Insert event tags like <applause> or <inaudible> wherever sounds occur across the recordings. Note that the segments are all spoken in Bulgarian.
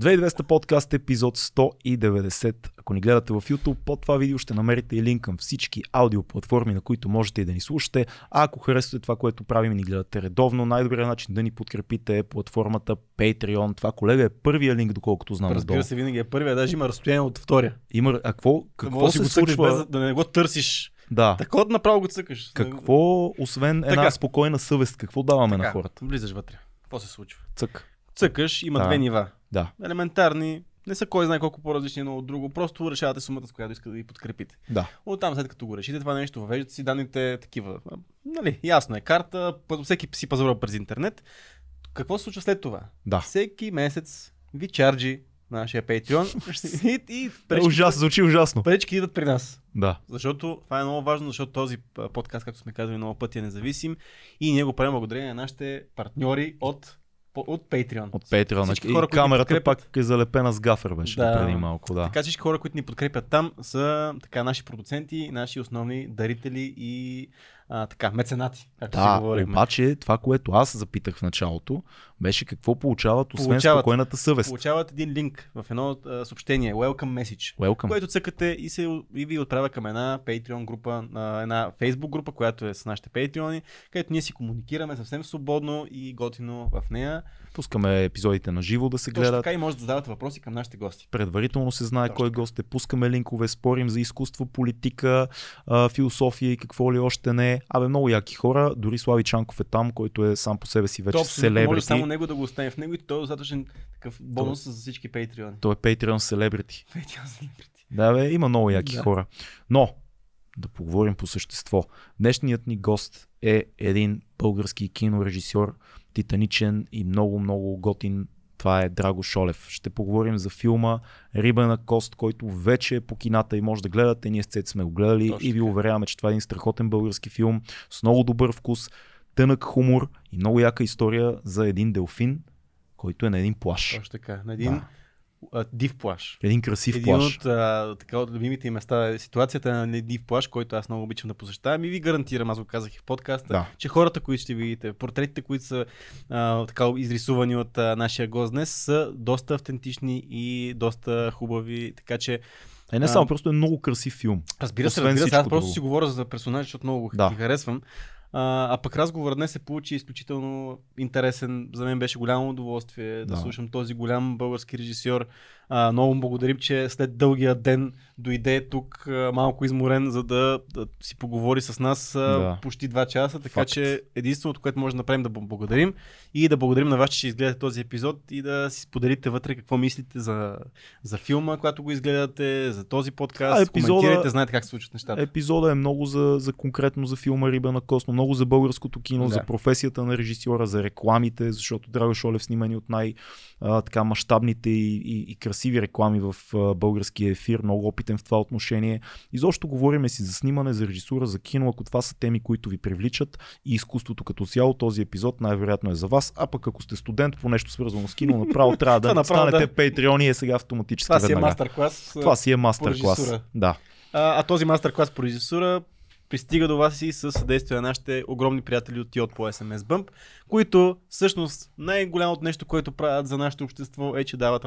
2200 подкаст епизод 190. Ако ни гледате в YouTube, под това видео ще намерите и линк към всички аудиоплатформи, на които можете и да ни слушате. А ако харесвате това, което правим и ни гледате редовно, най-добрият начин да ни подкрепите е платформата Patreon. Това, колега, е първия линк, доколкото знам. Разбира се, винаги е първия, даже има разстояние от втория. Има, а какво, какво се го случва? Без, да не го търсиш. Да. Така направо го цъкаш. Какво, освен една Така. спокойна съвест, какво даваме Така, на хората? Влизаш вътре. Какво се случва? Цък. Цъкаш, има Да. две нива. Да. Елементарни, не са кой знае колко по-различни едно от друго, просто решавате сумата, с която искате да ви подкрепите. Да. Оттам след като го решите това нещо, въвеждате си данните такива. Нали, ясно е карта, всеки си пазарува през интернет. Какво се случва след това? Да. Всеки месец ви чарджи нашия Patreon <laughs> и, и Е, пречки, ужасно, звучи ужасно. пречки идват при нас. Да. Защото това е много важно, защото този подкаст, както сме казали много пъти, е независим и ние го правим благодарение на нашите партньори от, от Patreon. От Patreon. Всички И хора, ни камерата подкрепят. пак е залепена с гафер беше Да. преди малко. Да. Така всички хора, които ни подкрепят там, са така наши продуценти, наши основни дарители и а, така, меценати, както си Да, говорихме. обаче това, което аз запитах в началото, беше какво получават, освен Получават. спокойната съвест. Получават един линк в едно а, съобщение, Welcome Message, Welcome. което цъкате и, се, и ви отправя към една Patreon група, а, една Facebook група, която е с нашите Patreon, където ние си комуникираме съвсем свободно и готино в нея. Пускаме епизодите на живо да се Точно гледат. така и може да задавате въпроси към нашите гости. Предварително се знае Точно кой гост е. Пускаме линкове, спорим за изкуство, политика, философия и какво ли още не. Абе, много яки хора. Дори Слави Чанков е там, който е сам по себе си вече То абсолютно може селебрити. само него да го оставим в него и той е достатъчен такъв бонус за всички Patreon. Той е Patreon селебрити. Patreon celebrity. Да, бе, има много яки Да. хора. Но, да поговорим по същество. Днешният ни гост е един български кинорежисьор, титаничен и много, много готин. Това е Драго Шолев. Ще поговорим за филма Риба на кост, който вече е по кината и може да гледате. Ние с Цец сме го гледали Точно и ви уверяваме, че това е един страхотен български филм с много добър вкус, тънък хумор и много яка история за един делфин, който е на един плаш. Точно така. На един Да. А, див плаш. Един красив Един плаш. от, а, така, от любимите ми места е ситуацията на един див плаш, който аз много обичам да посещавам и ви гарантирам, аз го казах и в подкаста, Да. че хората, които ще видите, портретите, които са а, така изрисувани от а, нашия гост днес, са доста автентични и доста хубави, така че Е, не А, само, просто е много красив филм. Разбира се, разбира се, аз просто друго. си говоря за персонажи, защото много Да. ги харесвам. А, а пък разговорът днес се получи изключително интересен. За мен беше голямо удоволствие да, Да. слушам този голям български режисьор. А, много му благодарим, че след дългия ден дойде тук а, малко изморен, за да, да си поговори с нас а, Да. почти два часа. Така Факт. че единственото, което може да направим да благодарим и да благодарим на вас, че изгледате този епизод и да си споделите вътре какво мислите за, за филма, когато го изгледате, за този подкаст. А, епизода- Коментирайте, знаете как се случват нещата. Епизода е много за, за конкретно за филма Риба на Косно, много за българското кино, Да. за професията на режисьора, за рекламите, защото Драго Шолев снима ни от най- а, така мащабните и, и, и красиви реклами в българския ефир, много опитен в това отношение. Изобщо говориме си за снимане, за режисура, за кино, ако това са теми, които ви привличат и изкуството като цяло, този епизод най-вероятно е за вас, а пък ако сте студент по нещо свързано с кино, направо <laughs> трябва да станете да. И е сега автоматически Това си е веднага. мастер-клас. Това си е мастер-клас. режисура. Да. А, а този мастер-клас по режисура пристига до вас и с съдействие на нашите огромни приятели от Тиот по SMS Bump, които всъщност най-голямото нещо, което правят за нашето общество е, че дават,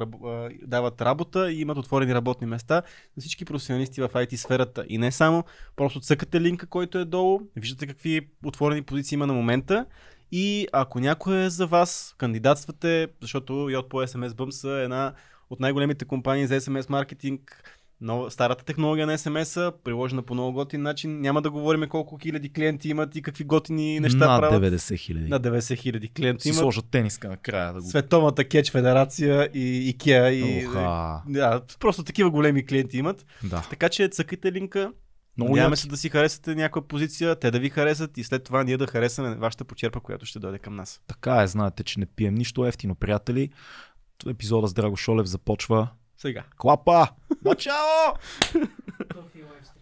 дават работа и имат отворени работни места за всички професионалисти в IT сферата. И не само, просто цъкате линка, който е долу, виждате какви отворени позиции има на момента и ако някой е за вас, кандидатствате, защото Йод по SMS Bump са една от най-големите компании за SMS маркетинг, нова, старата технология на SMS-а, приложена по много готин начин. Няма да говорим колко хиляди клиенти имат и какви готини неща Над правят. 90 хиляди. На 90 хиляди клиенти си имат. сложат тениска накрая да го... Световната кетч федерация и IKEA и... Оха. Да, просто такива големи клиенти имат. Да. Така че цъкайте линка. Много Надяваме се да си харесате някоя позиция, те да ви харесат и след това ние да харесаме вашата почерпа, която ще дойде към нас. Така е, знаете, че не пием нищо ефтино, приятели. Епизода с Драго Шолев започва. Сега. Клапа! Начало!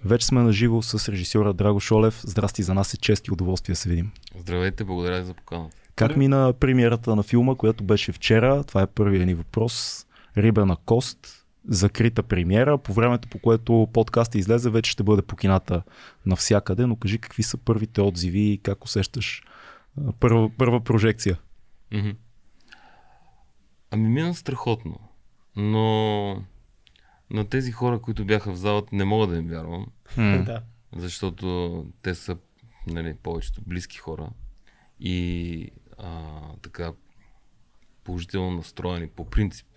Вече сме на живо с режисьора Драго Шолев. Здрасти, за нас е чест и удоволствие да се видим. Здравейте, благодаря за поканата. Как мина премиерата на филма, която беше вчера? Това е първият ни въпрос. Риба на кост, закрита премиера. По времето, по което подкаст излезе, вече ще бъде по кината навсякъде, но кажи какви са първите отзиви и как усещаш първа, първа прожекция. Ами мина страхотно. Но на тези хора, които бяха в залата, не мога да им вярвам. Да. защото те са нали, повечето близки хора и а, така положително настроени по принцип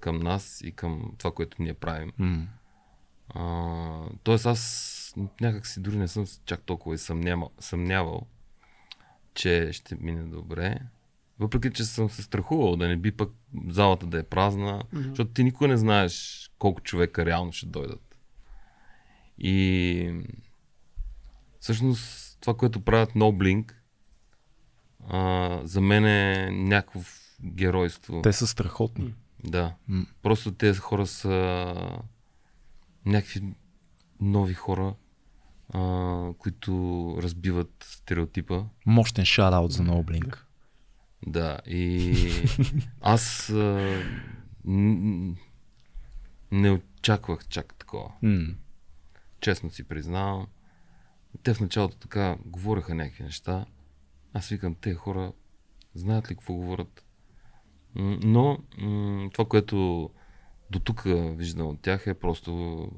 към нас и към това, което ние правим. М. А, тоест аз някак си дори не съм чак толкова и съмнявал, съмнявал, че ще мине добре. Въпреки, че съм се страхувал да не би пък залата да е празна, Мгм. защото ти никога не знаеш колко човека реално ще дойдат. И всъщност това, което правят No Blink, а, за мен е някакво геройство. Те са страхотни. Да. М. Просто тези хора са някакви нови хора, а, които разбиват стереотипа. Мощен шараут за No Blink. Да, и аз а, не очаквах чак такова. М. Честно си признавам. Те в началото така говореха някакви неща. Аз викам, те хора знаят ли какво говорят? Но м, това, което до тук виждам от тях е просто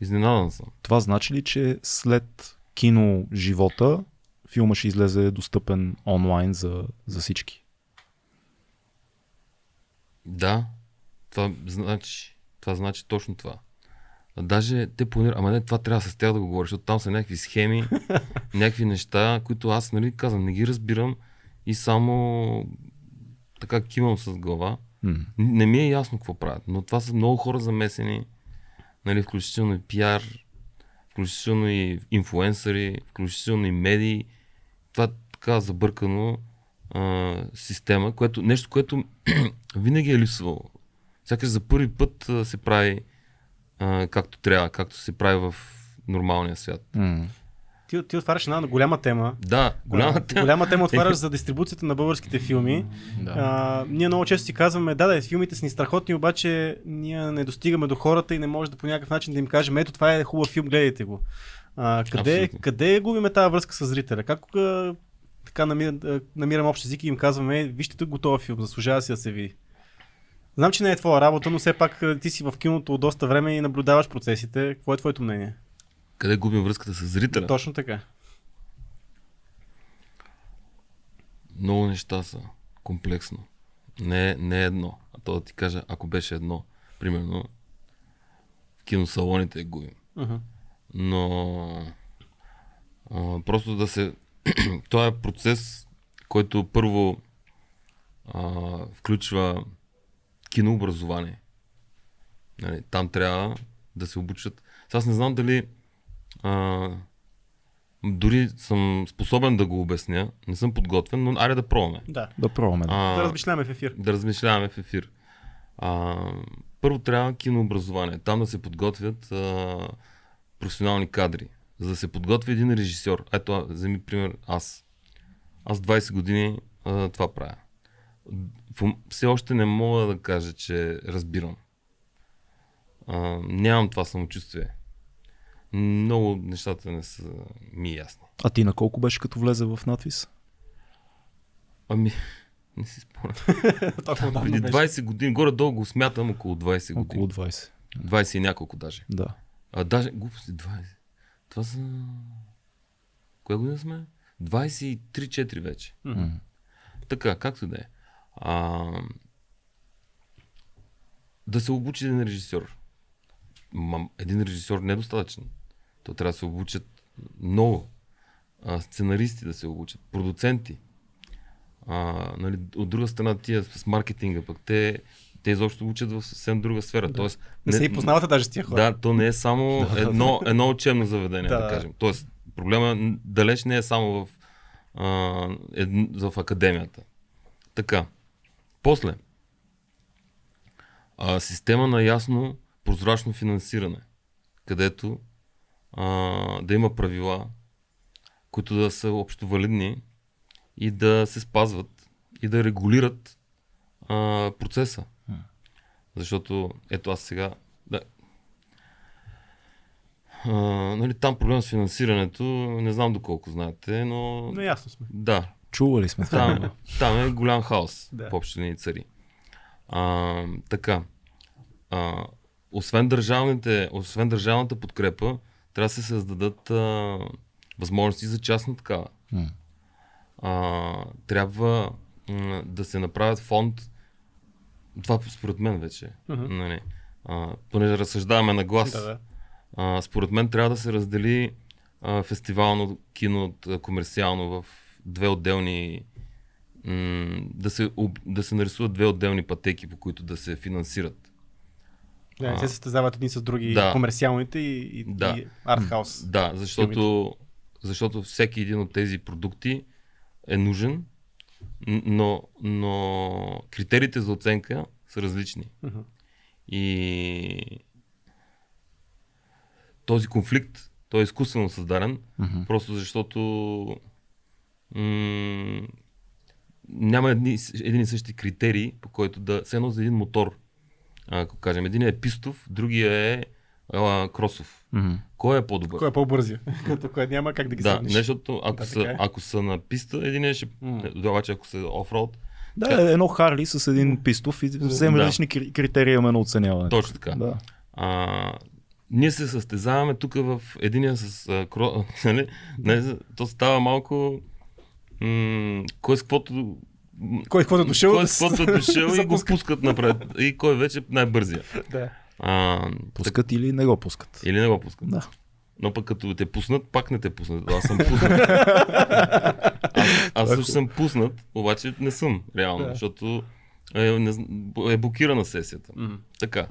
изненадан съм. Това значи ли, че след кино живота филма ще излезе достъпен онлайн за, за всички? Да, това значи, това значи точно това. Даже те планират, ама не, това трябва с тях да го говоря, защото там са някакви схеми, <laughs> някакви неща, които аз, нали, казвам, не ги разбирам и само така кимам с глава. М. Не ми е ясно какво правят, но това са много хора замесени, нали, включително и пиар, включително и инфуенсъри, включително и медии. Това е така забъркано а, система, което, нещо, което <clears throat> винаги е липсвало. Сякаш за първи път а, се прави а, както трябва, както се прави в нормалния свят. М. Ти, ти отваряш една голяма тема. Да, голяма тема. Голяма тема <laughs> отваряш за дистрибуцията на българските филми. Да. А, ние много често си казваме, да, да, филмите са ни страхотни, обаче ние не достигаме до хората и не може да по някакъв начин да им кажем, ето това е хубав филм, гледайте го. А, къде, Абсолютно. къде губиме тази връзка с зрителя? Как а, така намир, а, намираме общ език и им казваме, «Е, вижте тук готова филм, заслужава си да се види. Знам, че не е твоя работа, но все пак ти си в киното от доста време и наблюдаваш процесите. Какво е твоето мнение? Къде губим връзката с зрителя? Точно така. Много неща са. Комплексно. Не, не едно. А то да ти кажа, ако беше едно, примерно, в киносалоните губим. Мгм. Но а, просто да се... <clears throat> Това е процес, който първо а, включва кинообразование. Нали, там трябва да се обучат. Сега Аз не знам дали а, дори съм способен да го обясня. Не съм подготвен, но аре да пробваме. Да. Да пробваме. Да. А, Да размишляваме в ефир. да размишляваме в ефир. А, първо трябва кинообразование. Там да се подготвят а, професионални кадри. За да се подготви един режисьор. Ето, вземи пример аз. Аз 20 години а, това правя. Все още не мога да кажа, че разбирам. А, нямам това самочувствие. Много нещата не са ми ясни. А ти на колко беше като влезе в надвис? Ами, <laughs> не си спомням. <laughs> Преди беше. 20 години, горе-долу го смятам около 20 години. Около 20. 20 и няколко даже. Да. А даже, глупости, 20. Това са... Коя година сме? 23-4 вече. Мгм. Така, както да е. А, да се обучи един режисьор. Един режисьор не е достатъчен. То трябва да се обучат много. А, сценаристи да се обучат, продуценти. А, нали, от друга страна, тия с маркетинга, пък те, те изобщо учат в съвсем друга сфера. Да. Тоест, Не се и познавате даже с тия хора. да, то не е само <laughs> едно, едно учебно заведение, Да. да, кажем. Тоест, проблема далеч не е само в, а, ед, в академията. Така. После. А, система на ясно, прозрачно финансиране, където а, да има правила, които да са общо валидни и да се спазват и да регулират а, процеса. Защото, ето аз сега, да, а, нали, там проблем с финансирането, не знам доколко знаете, но Но ясно сме. да, Чували сме там, <laughs> там е голям хаос Да. в общи линии цари. А, така. А, освен, държавните, освен държавната подкрепа, трябва да се създадат а, възможности за частна такава. М. А, трябва м, да се направят фонд. Това според мен вече. Мгм. Нали, а, понеже разсъждаваме на глас. Да, да. А, според мен трябва да се раздели а, фестивално кино от комерциално в две отделни. М- да, се, об- да се нарисуват две отделни пътеки, по които да се финансират. Да, не се състезават едни с други Да. комерциалните и, и, Да. и артхаус. Да, защото, защото всеки един от тези продукти е нужен, но, но критериите за оценка са различни. Мгм. И този конфликт, той е изкуствено създаден, Мгм. просто защото м- няма едни, един и същи критерии, по който да... Все едно за един мотор, ако кажем. Един е пистов, другия е а, кросов. Мгм. Кой е по-добър? Кой е по-бързия? <laughs> Като кой няма как да ги Да, сравниш. не, защото ако, Да, са, е. ако са на писта, един ще... М. Mm. Обаче ако са офроуд, Да, едно Харли с един пистов и съвсем Да. различни кри- критерии на оценяване. точно така. Да. А, ние се състезаваме тук в единия с а, кро... <laughs> нали? Не, то става малко... М- кой с каквото... Кой каквото е дошъл Кой каквото е дошъл и го <laughs> пускат напред. И кой вече е най-бързия. Да. А, Пускат или не го пускат. Или не го пускат. Да. Но пък като те пуснат, пак не те пуснат. Аз съм пуснат. <laughs> аз, аз също съм пуснат, обаче не съм реално, Да. защото е, не, е блокирана сесията. Мгм. Така.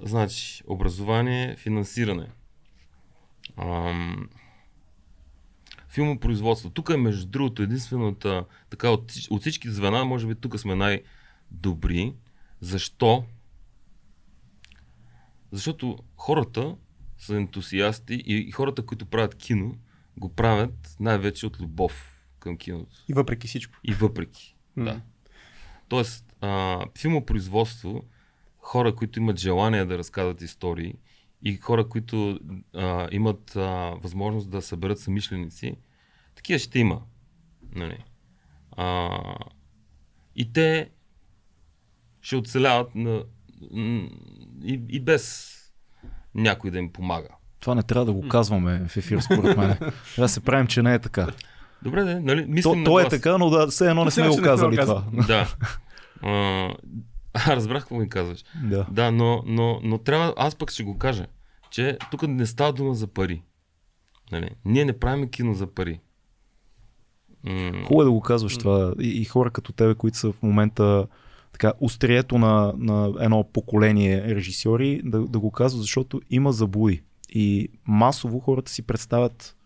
Значи, образование, финансиране. Ам, филмопроизводство. Тук е, между другото, единствената, така от, от всички звена, може би тук сме най-добри. Защо? Защото хората са ентусиасти и, хората, които правят кино, го правят най-вече от любов към киното. И въпреки всичко. И въпреки. Да. Тоест, а, филмопроизводство, хора, които имат желание да разказват истории и хора, които а, имат а, възможност да съберат самишленици, такива ще има. Нали? А, и те ще оцеляват на, и, и без някой да им помага. Това не трябва да го казваме в ефир, според мен. Трябва да се правим, че не е така. Добре, де, нали? То, Мислим на то е така, но да, все едно не сме го казали това. Да. А, <laughs> разбрах какво ми казваш. Да. Да, но, но, но трябва, аз пък ще го кажа, че тук не става дума за пари. Нали? Ние не правим кино за пари. Хубаво е да го казваш това. И, и хора като тебе, които са в момента така, острието на, на едно поколение режисьори, да, да го казват, защото има заблуди. И масово хората си представят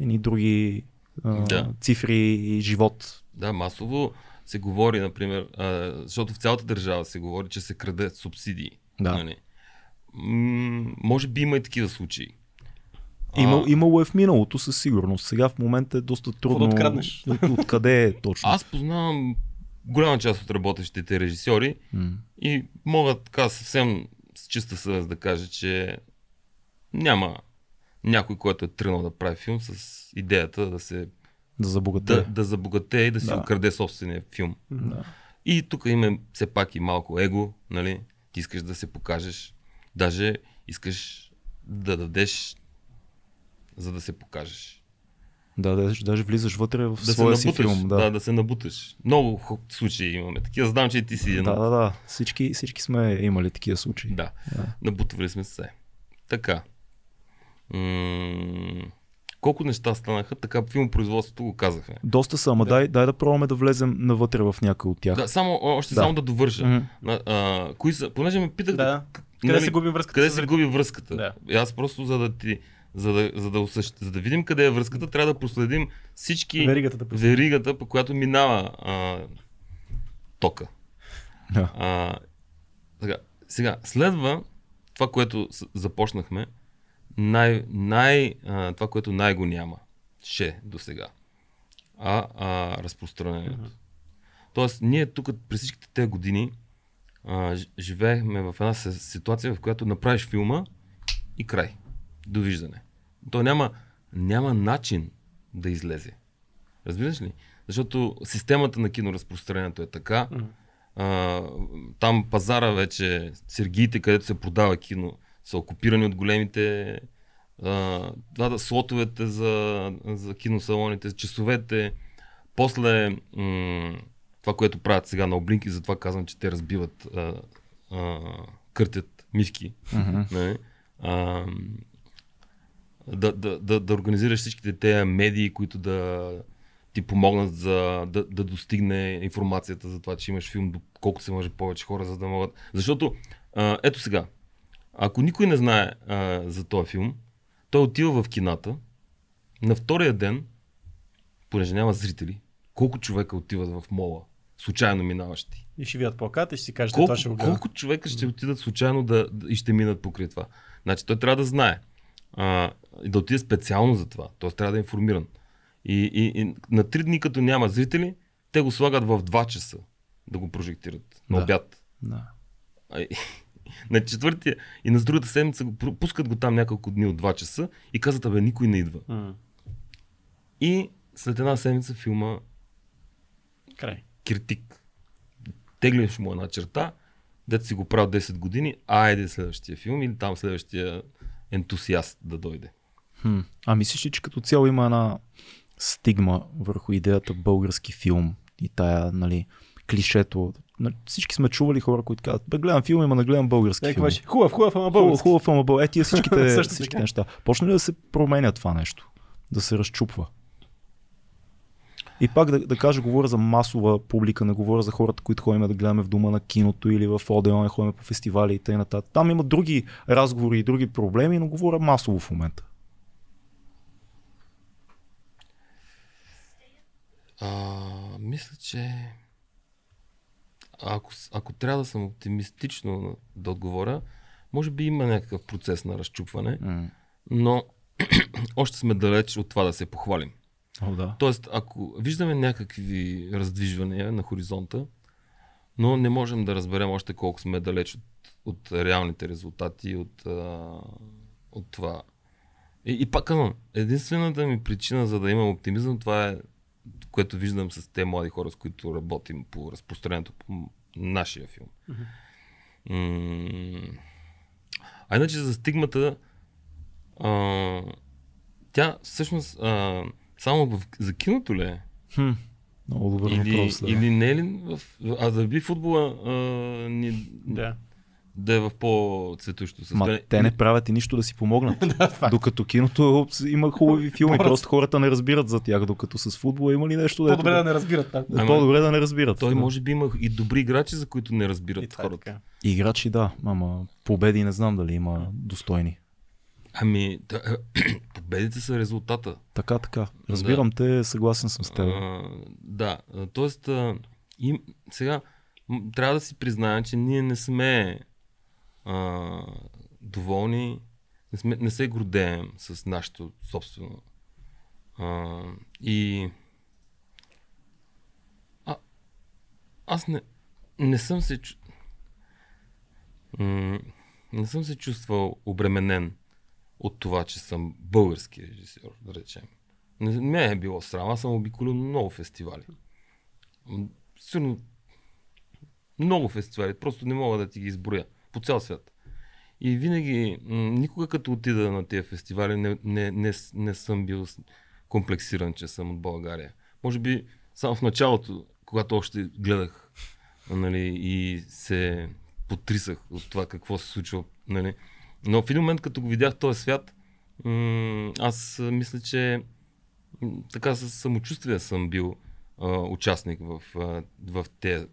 едни други а, Да. цифри и живот. Да, масово се говори, например, а, защото в цялата държава се говори, че се краде субсидии. Да. Нали? М- може би има и такива случаи. Има, А, имало е в миналото със сигурност. Сега в момента е доста трудно. да откраднеш? От, откъде е точно? Аз познавам голяма част от работещите режисьори М. и мога така съвсем с чиста съвест да кажа, че няма някой, който е тръгнал да прави филм с идеята да се Да забогате. да, да забогате и да си Да. украде собствения филм. Да. И тук има все пак и малко его, нали? Ти искаш да се покажеш. Даже искаш да дадеш, за да се покажеш. Да, даже, даже влизаш вътре в Да своя се си набуташ. филм. Да. Да. да, се набуташ. Много случаи имаме. Такива знам, че и ти си един. Да, да, да. Всички, всички сме имали такива случаи. да. Да. Набутвали сме се. Така. М- колко неща станаха, така филмопроизводството го казахме. Доста са, ама Да. дай, дай да пробваме да влезем навътре в някой от тях. Да, само, още Да. само да довърша. Мгм. На, а, кои са, понеже ме питах Да. Къде нали, се губи връзката? къде се губи връзката. Да. Аз просто за да ти за да, за, да усъщ... за да видим къде е връзката, трябва да проследим всички Веригата да веригата, по която минава а, тока. Да. А, сега, сега, следва това, което започнахме, най, най, а, това, което най го няма, ще до сега, а, а разпространението. Тоест, ние тук през всичките тези години а, живеехме в една ситуация, в която направиш филма и край. Довиждане. То няма, няма начин да излезе. Разбираш ли? Защото системата на киноразпространението е така. А, там пазара вече, сергиите, където се продава кино, са окупирани от големите а, да, слотовете за, за киносалоните, часовете. После м- това, което правят сега на облинки, затова казвам, че те разбиват, а, а, къртят мивки. Мгм. Нали? А, да, да, да, да организираш всичките тези медии, които да ти помогнат за да, да достигне информацията за това, че имаш филм до колко се може повече хора, за да могат. Защото, а, ето сега, ако никой не знае а, за този филм, той отива в кината, на втория ден, понеже няма зрители, колко човека отиват в мола, случайно минаващи. И ще видят плаката и ще си кажете, Колко, това ще го колко човека ще отидат случайно да, и ще минат покрай това? Значи той трябва да знае. А, и да отиде специално за това. Тоест трябва да е информиран. И, и, и на три дни, като няма зрители, те го слагат в 2 часа да го прожектират на Да. обяд. Да. А, и- <laughs> на четвъртия и на другата седмица го пускат го там няколко дни от 2 часа и казват, абе, никой не идва. М, И след една седмица филма Край. критик. Теглиш му една черта, дето си го правил 10 години, айде следващия филм или там следващия ентусиаст да дойде. Хм. А мислиш ли, че като цяло има една стигма върху идеята български филм и тая, нали, клишето. Всички сме чували хора, които казват, бе, гледам филм, има да гледам български беше хубав, хубав, ама Хубав, български. хубав, ама бъл. Е, тия всичките, <laughs> всичките неща. Почна ли да се променя това нещо? Да се разчупва? И пак да, да кажа, говоря за масова публика, не говоря за хората, които ходим да гледаме в дома на киното или в Одеон, ходим по фестивали и т.н. Там има други разговори и други проблеми, но говоря масово в момента. А, мисля, че ако, ако трябва да съм оптимистично да отговоря, може би има някакъв процес на разчупване, М. но <clears throat> още сме далеч от това да се похвалим. О, да. Тоест, ако виждаме някакви раздвижвания на хоризонта, но не можем да разберем още колко сме далеч от, от реалните резултати, от, от това. И, и пак казвам, единствената ми причина за да имам оптимизъм, това е, което виждам с те млади хора, с които работим по разпространението по нашия филм. М- А иначе за стигмата, а, тя всъщност а, само в, за киното ли е? Хм. Много добър Или, въпрос. Да. или не е ли в... А да би футбола а, ни, Да. да е в по-цветущо Ма състояние? те не правят и нищо да си помогнат. <laughs> докато киното има хубави <laughs> филми, просто хората не разбират за тях, докато с футбола има ли нещо По-добре да не разбират так. Ама- По-добре да не разбират. Той Да. може би има и добри играчи, за които не разбират И е хората. така. Играчи да, ама победи не знам дали има достойни. Ами, да, <clears throat> победите са резултата. Така, така. Разбирам те, съгласен съм с теб. А, да, т.е. им, сега трябва да си признаем, че ние не сме а, доволни, не, сме, не се гордеем с нашето собствено. А, и а, аз не, не съм се не съм се чувствал обременен от това, че съм български режисьор, да речем. Не ме е било срам, аз съм обиколил много фестивали. Сигурно много фестивали, просто не мога да ти ги изброя. По цял свят. И винаги, никога като отида на тези фестивали, не, не, не, не съм бил комплексиран, че съм от България. Може би само в началото, когато още гледах нали, и се потрисах от това какво се случва. Нали. Но в един момент, като го видях този свят, м- аз мисля, че м, така с самочувствие съм бил а, участник в, а, в тези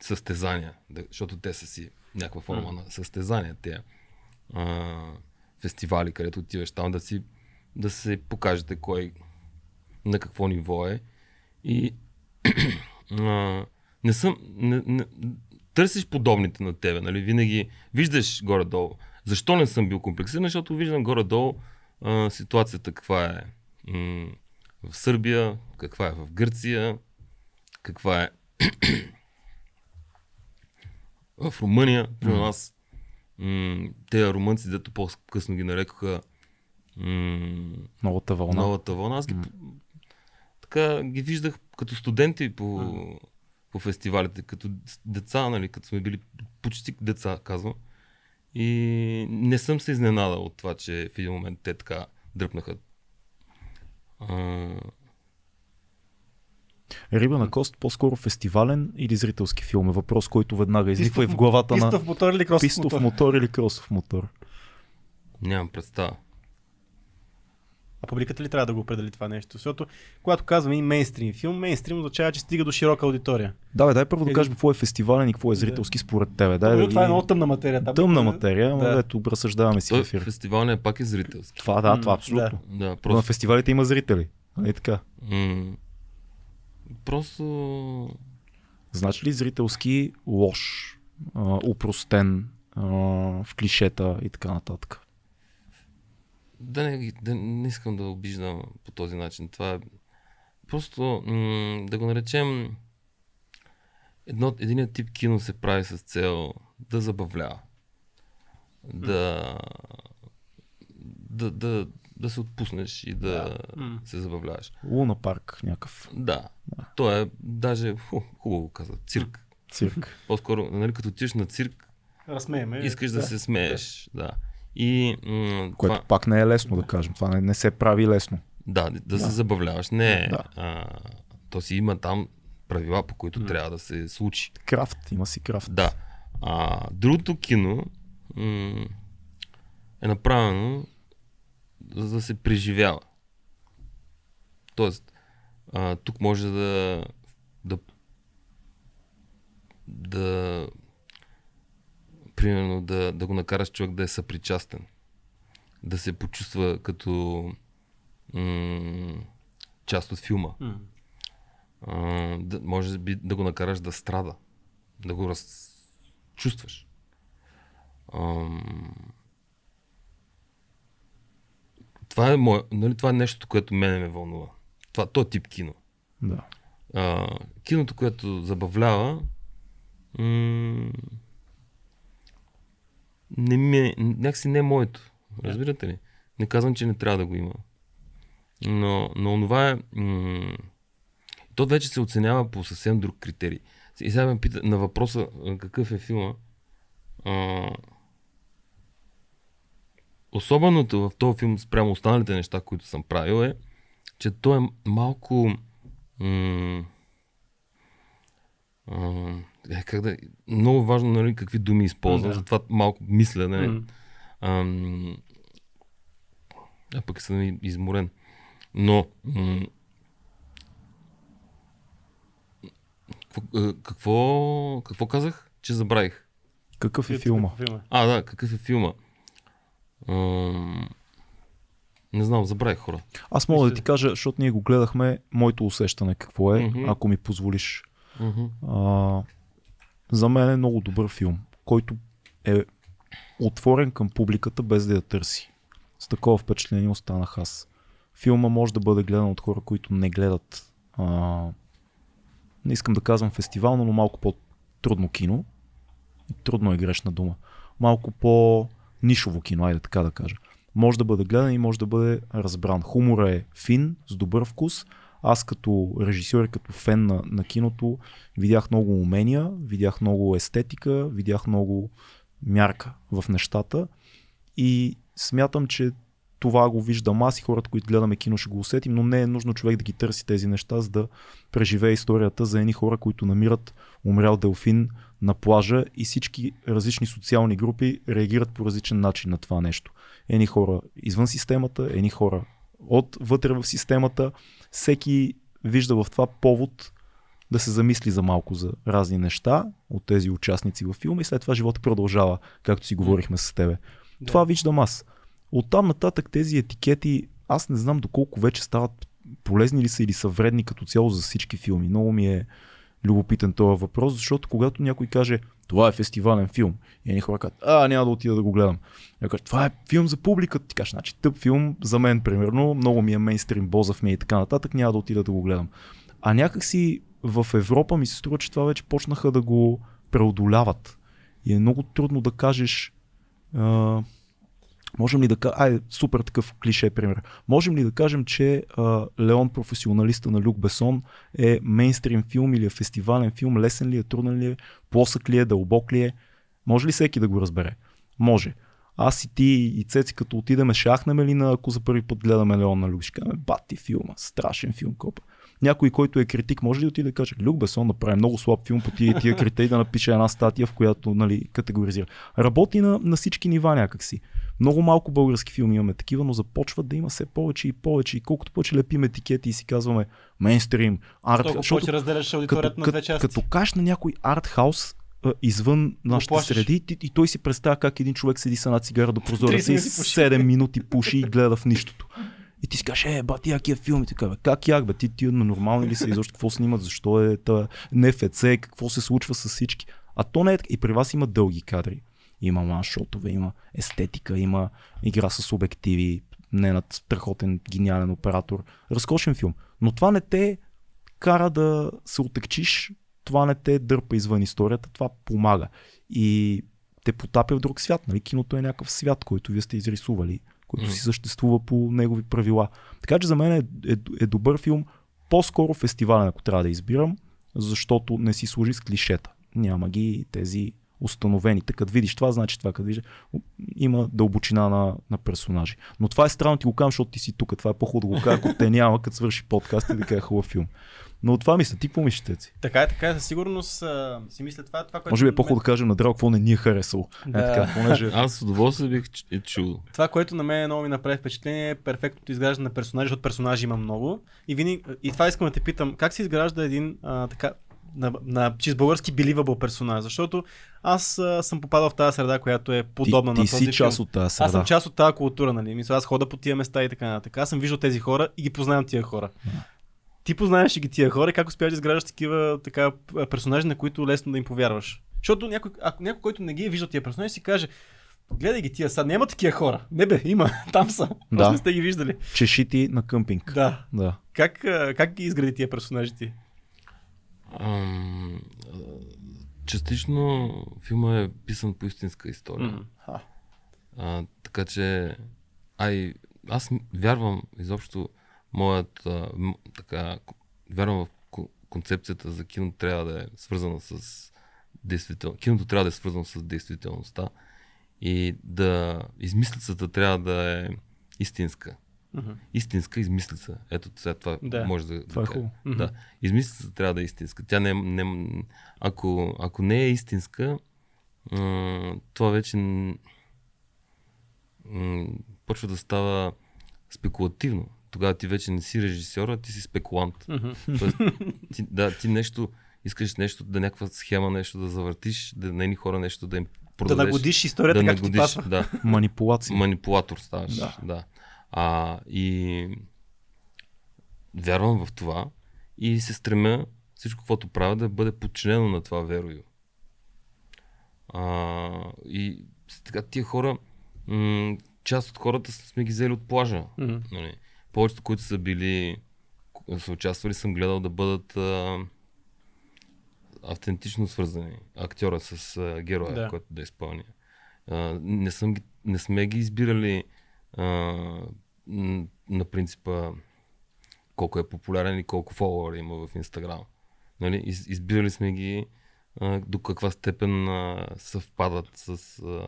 състезания, защото те са си някаква форма на състезания, те а, фестивали, където отиваш там да си да се покажете кой на какво ниво е. И <clears throat> а, не съм. Не, не, търсиш подобните на тебе, нали? Винаги виждаш горе-долу. Защо не съм бил комплексиран? Защото виждам горе-долу а, ситуацията каква е м- в Сърбия, каква е в Гърция, каква е <clears throat> в Румъния. При нас м- те румънци, дето по-късно ги нарекоха м- Новата вълна. новата вълна. Аз ги, така ги виждах като студенти по по фестивалите като деца, нали, като сме били почти деца, казвам. И не съм се изненадал от това, че в един момент те така дръпнаха. А, Риба на кост по-скоро фестивален или зрителски филм е въпрос, който веднага изниква и в главата на Пистов мотор или кросов пистов мотор? мотор или кросов мотор. нямам представа. А публиката ли трябва да го определи това нещо? Защото когато казваме и мейнстрим филм, мейнстрим означава, че стига до широка аудитория. Да, бе, дай първо да Един- кажем какво е фестивален и какво е зрителски според тебе. Дай да това е много тъмна материя. Там тъмна материя, Да. ето разсъждаваме си ефир. фестивалният пак е зрителски. Това да, това абсолютно. Да, На просто, фестивалите има зрители. Нали така? м- просто Значи ли зрителски лош, а, упростен, а, в клишета и така нататък? Да не, да не искам да обиждам по този начин. Това е просто м- да го наречем едно, единият тип кино се прави с цел да забавлява. Да, да, да, да се отпуснеш и да М. се забавляваш. Луна парк някакъв Да. То е даже ху, хубаво каза. Цирк. цирк. По-скоро, нали, като отидеш на цирк, Разсмееме. искаш да, се смееш. Да. И м- Което това, пак не е лесно да кажем. Това не, не се прави лесно. да, да, Да. се забавляваш. Не, Да. а, то си има там правила, по които трябва да се случи. Крафт, има си крафт. Да. А, другото кино м- е направено за да се преживява. Тоест, а, тук може да, да да примерно да, да го накараш човек да е съпричастен. Да се почувства като м- част от филма. М. А, да, може би да го накараш да страда. Да го разчувстваш. Ам... Това е, мое, нали, това е нещо, което мене ме вълнува. Това, то е тип кино. Да. А, киното, което забавлява, м- не ми е, някакси не е моето. Разбирате ли? Не казвам, че не трябва да го има. Но, но това е... М- то вече се оценява по съвсем друг критерий. И сега ме пита на въпроса какъв е филма. А, особеното в този филм спрямо останалите неща, които съм правил е, че той е малко... М- а, как да, много важно нали, какви думи използвам, Да. затова малко мисля. Нали. М. Ам, а пък съм и изморен. Но м- какво, а, какво, какво казах, че забравих? Какъв е филма? А, да, какъв е филма? Ам, не знам, забравих хора. Аз мога да ти кажа, защото ние го гледахме, моето усещане какво е, Мгм. ако ми позволиш. Мгм. А, за мен е много добър филм, който е отворен към публиката без да я търси. С такова впечатление останах аз. Филма може да бъде гледан от хора, които не гледат. А, не искам да казвам фестивално, но малко по-трудно кино. Трудно е грешна дума. Малко по-нишово кино, айде така да кажа. Може да бъде гледан и може да бъде разбран. Хумора е фин, с добър вкус. Аз като режисьор и като фен на, на киното видях много умения, видях много естетика, видях много мярка в нещата и смятам, че това го виждам аз и хората, които гледаме кино ще го усетим, но не е нужно човек да ги търси тези неща, за да преживее историята за едни хора, които намират умрял делфин на плажа и всички различни социални групи реагират по различен начин на това нещо. Едни хора извън системата, едни хора от вътре в системата. Всеки вижда в това повод да се замисли за малко за разни неща от тези участници във филма и след това живота продължава, както си говорихме с тебе. Да. Това виждам аз. Оттам нататък тези етикети, аз не знам доколко вече стават полезни ли са или са вредни като цяло за всички филми. Много ми е любопитен този въпрос, защото когато някой каже това е фестивален филм и едни хора казват, а, няма да отида да го гледам. Кажа, това е филм за публиката. Ти кажеш, значи тъп филм за мен, примерно, много ми е мейнстрим, бозав ми е и така нататък, няма да отида да го гледам. А някакси в Европа ми се струва, че това вече почнаха да го преодоляват. И е много трудно да кажеш а, Можем ли да кажем, ай, супер такъв клише пример. Можем ли да кажем, че а, Леон професионалиста на Люк Бесон е мейнстрим филм или е фестивален филм, лесен ли е, труден ли е, плосък ли е, дълбок ли е? Може ли всеки да го разбере? Може. Аз и ти и Цеци, като отидеме, шахнем ли на, ако за първи път гледаме Леон на Люк, ще кажем, бати филма, страшен филм, копа. Някой, който е критик, може ли да отиде да каже, Люк Бесон направи много слаб филм по тия, тия критерии да напише една статия, в която нали, категоризира. Работи на, на всички нива някакси. Много малко български филми имаме такива, но започват да има все повече и повече. И колкото повече лепим етикети и си казваме мейнстрим, арт, защото разделяш аудиторията на две части. като каш на някой арт-хаус извън нашите плашиш. среди и, и той си представя как един човек седи с една цигара до прозореца 30 и минути пуши. 7 минути пуши и гледа в нищото. И ти си кажеш, е, бати, якия филм и така, бе. Как як, бе, ти, ти нормални ли са, изобщо какво снимат, защо е та НФЦ, какво се случва с всички. А то не е. И при вас има дълги кадри. Има маншотове, има естетика, има игра с обективи, не над страхотен, гениален оператор. Разкошен филм. Но това не те кара да се отекчиш, това не те дърпа извън историята, това помага. И те потапя в друг свят. Нали? Киното е някакъв свят, който вие сте изрисували, който си съществува по негови правила. Така че за мен е, е, е добър филм, по-скоро фестивален, ако трябва да избирам, защото не си служи с клишета. Няма ги тези установените. Като видиш това, значи това. Като видиш, има дълбочина на, на персонажи. Но това е странно ти го казвам, защото ти си тук. Това е по-хубаво да го кажа, ако те няма, като свърши подкаст и да кажа хубав филм. Но от това мисля, ти какво мислиш, Цеци? Така е, така е, със сигурност а, си мисля това, това, което... Може би е по-хубаво да кажем на Драго, какво не ни е харесало. Да. Е, така, понеже... Аз с удоволствие бих е чул. Това, което на мен много ми направи впечатление е перфектното изграждане на персонажи, защото персонажи има много. И, винаги, и това искам да те питам, как се изгражда един а, така, на, на чист български believable персонаж, защото аз а, съм попадал в тази среда, която е подобна ти, на ти този си част от тази среда. Аз съм част от тази култура, нали? Мисля, аз хода по тия места и така нататък. Аз съм виждал тези хора и ги познавам тия хора. Ти познаваш ги тия хора и как успяваш да изграждаш такива така, персонажи, на които лесно да им повярваш? Защото някой, ако някой, който не ги е виждал тия персонажи, си каже, гледай ги тия са, няма такива хора. Не бе, има, <laughs> там са. Да. Просто не сте ги виждали. Чешити на къмпинг. Да. да. Как, как ги изгради тия персонажи ти? Ам, частично филма е писан по истинска история. А. Така че, ай, аз вярвам изобщо моят, а, м- така, вярвам в ко- концепцията за кино трябва да е свързана с действител... Киното трябва да е свързано с действителността и да измислицата трябва да е истинска. Мгм. Истинска измислица. Ето сега това Да. може да, Това е да кажа. хубаво. Да. Измислицата трябва да е истинска. Тя не, е- не ако, ако не е истинска, м- това вече м- почва да става спекулативно. Тогава ти вече не си режисьор, а ти си спекулант. Мгм. Тоест, <laughs> ти, да, ти нещо, искаш нещо, да някаква схема, нещо да завъртиш, да на едни хора нещо да им Да продадеш. нагодиш историята, да както ти нагодиш, пасва. да. Манипулация. Манипулатор ставаш. Да. да. А, и вярвам в това и се стремя всичко, което правя, да бъде подчинено на това верою. А, и така тия хора, м- част от хората сме ги взели от плажа. Мгм. Нали. Повечето, които са били, са участвали, съм гледал да бъдат а, автентично свързани. Актьора с а, героя, Да. който да изпълня. А, не, съм не сме ги избирали а, на принципа колко е популярен и колко фолуъра има в Инстаграм. Нали? Из, избирали сме ги а, до каква степен а, съвпадат с а,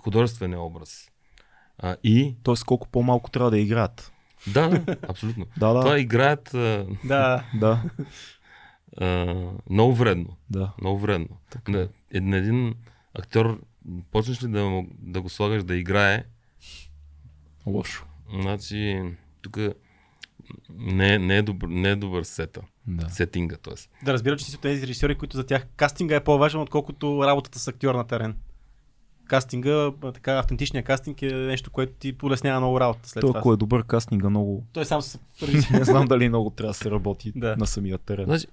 художествения образ. А, и Тоест колко по-малко трябва да играят. да, да, абсолютно. <laughs> Да, да. Това играят а, Да. Да, а, много вредно. да. Много вредно. Така. На, е- на един актьор, почнеш ли да, да го слагаш да играе, Лошо. значи тук не, е- не, е добър, не е добър сета. Да. Сетинга, т.е. Да разбира, че си от тези режисьори, които за тях кастинга е по-важен, отколкото работата с актьор на терен. Кастинга, така, автентичният кастинг е нещо, което ти полеснява много работа след Той, това. ако е добър кастинга, много... Той сам се <laughs> Не знам дали много трябва да се работи Да. на самия терен. Значи,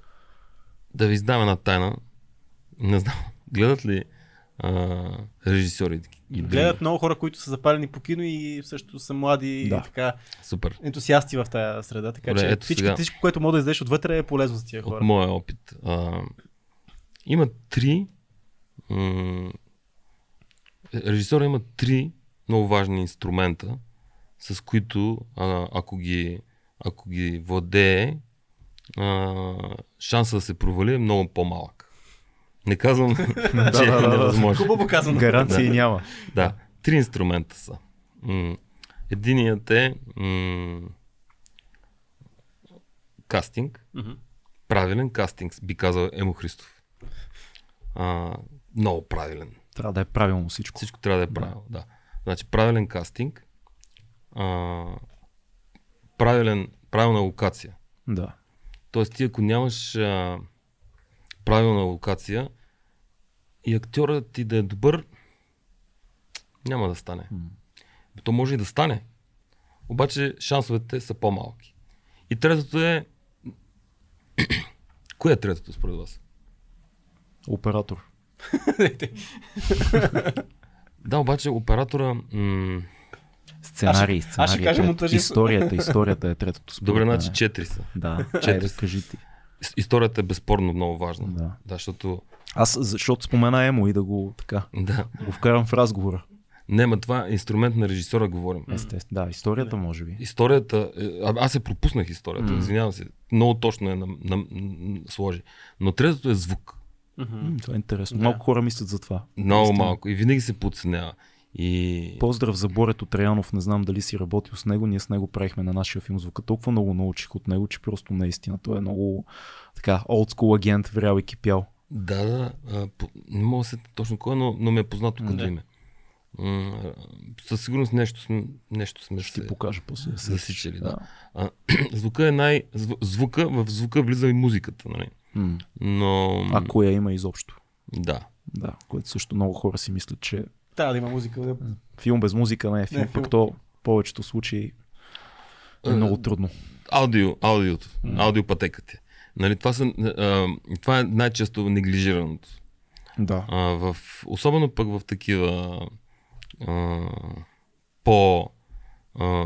да ви издам една тайна. Не знам, гледат ли а, режисьори и? Гледат много хора, които са запалени по кино и също са млади Да. и така Супер. ентусиасти в тази среда. Така Добре, че ето всичко, сега. всичко, което може да издеш отвътре е полезно за тия хора. От моя опит. А, има три. М- режисьора има три много важни инструмента, с които, а, ако, ги, ако ги владее, а, шанса да се провали е много по-малък. Не казвам, <laughs> <laughs> че да, е да, да. невъзможно. Хубаво казано. <laughs> Гаранции няма. Да, три инструмента са. Единият е м- кастинг, правилен кастинг, би казал Емо Христов. А, много правилен. Трябва да е правилно всичко. Всичко трябва да е правилно. Да. Значи правилен кастинг, а, правилен, правилна локация. Да. Тоест ти ако нямаш а, правилна локация и актьорът ти да е добър, няма да стане. То може и да стане. Обаче шансовете са по-малки. И третото е... <clears throat> Кое е третото според вас? Оператор. Да, обаче оператора... М- Сценарий, Аз ще- аз ще сценарий. кажа монтажист. Историята, историята е третото. според Добре, значи четири са. Да, Четири айде, кажи ти. Ис- Историята е безспорно много важна. Да. Да, защото... Аз, защото спомена Емо и да го така, Да. го вкарам в разговора. Не, ма това е инструмент на режисьора, говорим. Естествено. Да, историята може би. Историята, е, а, аз се пропуснах историята, М. извинявам се. Много точно е на, на, на, сложи. Но третото е звук. М, това е интересно. Да. Малко хора мислят за това. Много малко. И винаги се подценява. И... Поздрав за Борето Траянов, не знам дали си работил с него, ние с него правихме на нашия филм звука. Толкова много научих от него, че просто наистина той е много така олдскул агент, врял и кипял. Да, да. А, по, не мога да се точно кой, е, но, но ме е познато като Да. име. М, а, със сигурност нещо сме, нещо сме Ще ти се покажа после. засичали. Да. А, <clears throat> звука е най... зву- Звука, в звука влиза и музиката, нали? М. Но... Ако я има изобщо. Да. Да, което също много хора си мислят, че Трябва да има музика. Филм без музика не е филм, Не е пък филм. то в повечето случаи е Е, много трудно. Аудио, аудиото, аудиопатеката. Нали, това, са, а, това е най-често неглижираното. Да. А, в, особено пък в такива а, по а,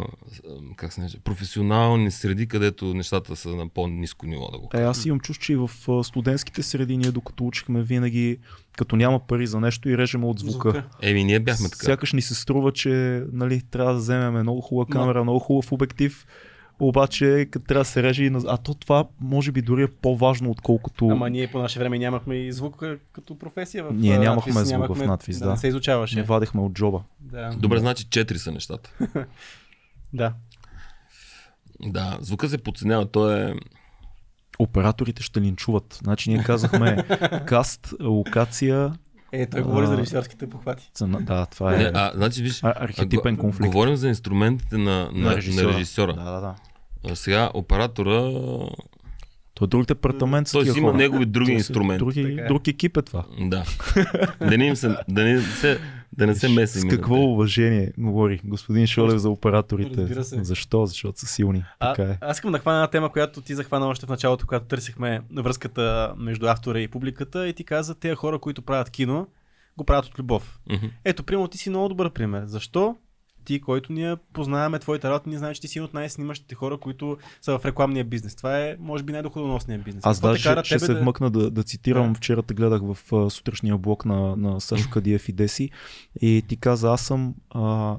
как се нарича, професионални среди, където нещата са на по-низко ниво да го Е, аз имам чувство, че и в студентските среди ние докато учихме винаги, като няма пари за нещо и режем от звука. Звука. Еми, ние бяхме така. Сякаш ни се струва, че нали, трябва да вземем много хубава камера, много хубав обектив, обаче като трябва да се реже и на... А то това може би дори е по-важно, отколкото... Ама ние по наше време нямахме и звук като професия. В, Ние нямахме надпис, звук в надпис, да. Не се изучаваше. не вадихме от джоба. Да. Добре, значи четири са нещата. <laughs> да. Да, звука се подценява, то е... Операторите ще линчуват. Значи ние казахме <laughs> каст, локация, Е, той говори А. за режисьорските похвати. цена. Да, това е Не, а, значи, виж, а, архетипен конфликт. Говорим за инструментите на, на, на режисьора. На режисьора. Да, да, да. А сега оператора, То е друг департамент той си има негови други инструменти. Други, е. друг екип е това. Да. да не им се, да не се, да не се месим. С какво уважение говори господин Шолев за операторите? Се. Защо? Защото са силни. А, Така е. аз искам да хвана една тема, която ти захвана още в началото, когато търсихме връзката между автора и публиката и ти каза, тези хора, които правят кино, го правят от любов. Мгм. Ето, примерно, ти си много добър пример. Защо? Ти, който ние познаваме твоите работи, ние знаем, че ти си един от най-снимащите хора, които са в рекламния бизнес. Това е, може би, най-доходоносният бизнес. Аз Какво даже ще се да- вмъкна да, да цитирам. Да. Вчера те гледах в а, сутрешния блок на, на Сашо Кадиев и Деси и ти каза, аз съм а,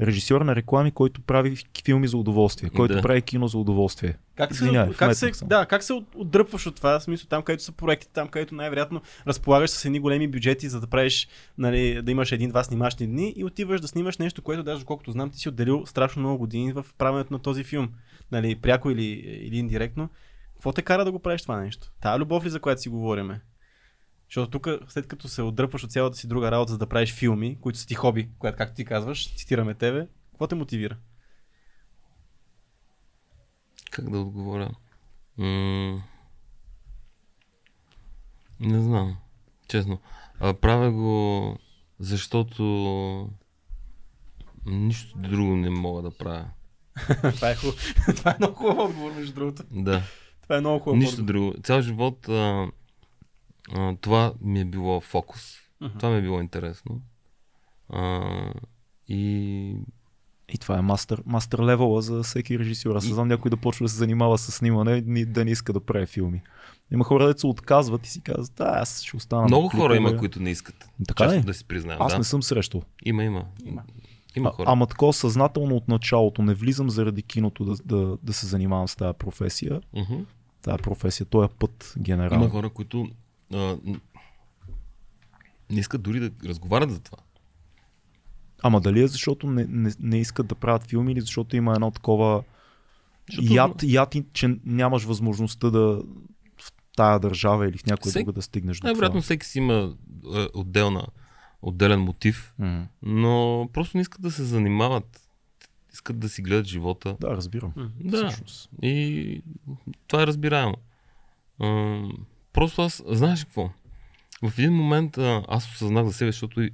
режисьор на реклами, който прави филми за удоволствие, който Да. прави кино за удоволствие. Как се, Извинявай, как, се, да, как се от- отдръпваш от това? В смисъл, там, където са проектите, там, където най-вероятно разполагаш с едни големи бюджети, за да правиш, нали, да имаш един-два снимащи дни и отиваш да снимаш нещо, което даже колкото знам, ти си отделил страшно много години в правенето на този филм. Нали, пряко или, или индиректно. Какво те кара да го правиш това нещо? Тая любов ли, за която си говориме? Защото тук, след като се отдръпваш от цялата си друга работа, за да правиш филми, които са ти хоби, която, както ти казваш, цитираме тебе, какво те мотивира? Как да отговоря? М- не знам. Честно. А, правя го, защото нищо друго не мога да правя. <laughs> това, е хубав, <laughs> това е много хубав отговор, между другото. Да. Това е много хубав Нищо отговор. друго. Цял живот а, а, това ми е било фокус. Мгм. Това ми е било интересно. А, и И това е мастер, мастер левела за всеки режисьор. Аз не знам някой да почва да се занимава с снимане, ни, да не иска да прави филми. Има хора, да се отказват и си казват, да, аз ще остана. на много хора клипове." има, които не искат. Така Честно ли? да си признаем. Аз да. не съм срещал. Има, има. Има. Има А, хора. ама такова съзнателно от началото. Не влизам заради киното да, да, да се занимавам с тази професия. Мгм. Тази професия, този път генерално. Има хора, които а, не искат дори да разговарят за това. Ама дали е защото не, не, не искат да правят филми или защото има едно такова Защото- яд, яд, че нямаш възможността да в тая държава или в някоя Всек- друга да стигнеш до Най-вероятно всеки си има а, отделна, отделен мотив, М. но просто не искат да се занимават. Искат да си гледат живота. Да, разбирам. Да. Всъщност. И това е разбираемо. А, просто аз, знаеш какво? В един момент а, аз осъзнах за себе, защото и,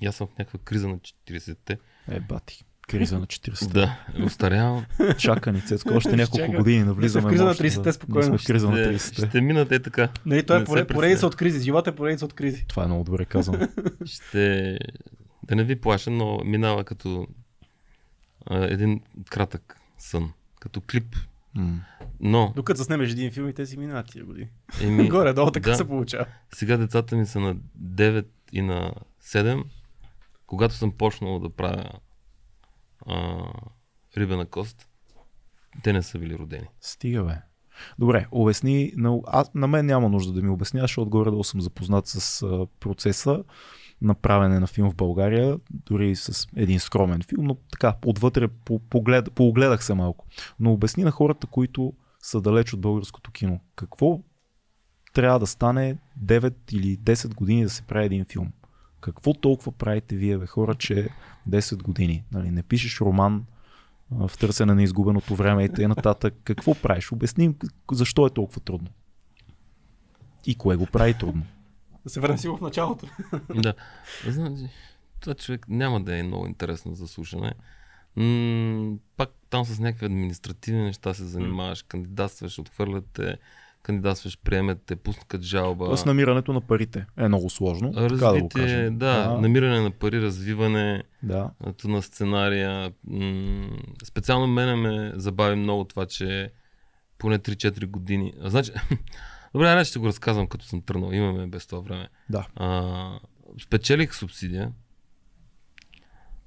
и аз съм в някаква криза на 40-те. Е, бати. Криза на 40. Да, остарявам. Чака ни, Цецко, още няколко Чака. години навлизаме. в криза на мощно, 30-те да. спокойно. Сме в криза на Ще, 30-те. ще минат е така. Нали, това Не е се поре- поредица от кризи. Живота е поредица от кризи. Това е много добре казано. <laughs> Ще... Да не ви плаша, но минава като а, един кратък сън. Като клип. М. Но, Докато заснемеш един филм и те си минават тия години. еми, <laughs> Горе-долу така да. се получава. сега децата ми са на 9 и на 7. Когато съм почнал да правя а, рибена кост, те не са били родени. Стига бе. Добре, обясни. На, аз, на мен няма нужда да ми обясняваш, защото горе-долу съм запознат с а, процеса на правене на филм в България, дори с един скромен филм, но така, отвътре по, поглед, поогледах се малко. Но обясни на хората, които са далеч от българското кино, какво трябва да стане 9 или 10 години да се прави един филм? Какво толкова правите вие, бе, хора, че 10 години? Нали, не пишеш роман, а, в търсене на изгубеното време и т.н. Какво правиш? Обясни защо е толкова трудно. И кое го прави трудно. Да се върнем си в началото. <laughs> да. Значи, това човек няма да е много интересно за слушане. М- пак там с някакви административни неща се занимаваш, кандидатстваш, отхвърлят те, кандидатстваш, приемат те, пускат жалба. Тоест намирането на парите е много сложно. така да го Развитие, да, А, намиране на пари, развиване да. на сценария. Специално мене ме забави много това, че поне 3-4 години. А, значи, <laughs> добре, айде ще го разказвам като съм тръгнал. Имаме без това време. Да. А, спечелих субсидия.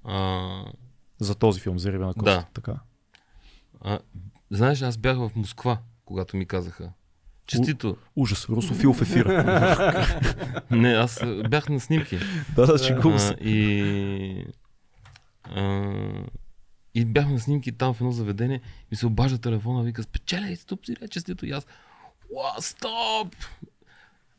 А, За този филм, за Рибена Кост. Да. Така. а, знаеш, аз бях в Москва, когато ми казаха. Честито. Ужас, русофил в ефира. <laughs> Не, аз бях на снимки. да, да, А, се. и, а, и бях на снимки там в едно заведение ми се обажда телефона, вика, спечеляй субсидия, честито. И аз, Уа, стоп!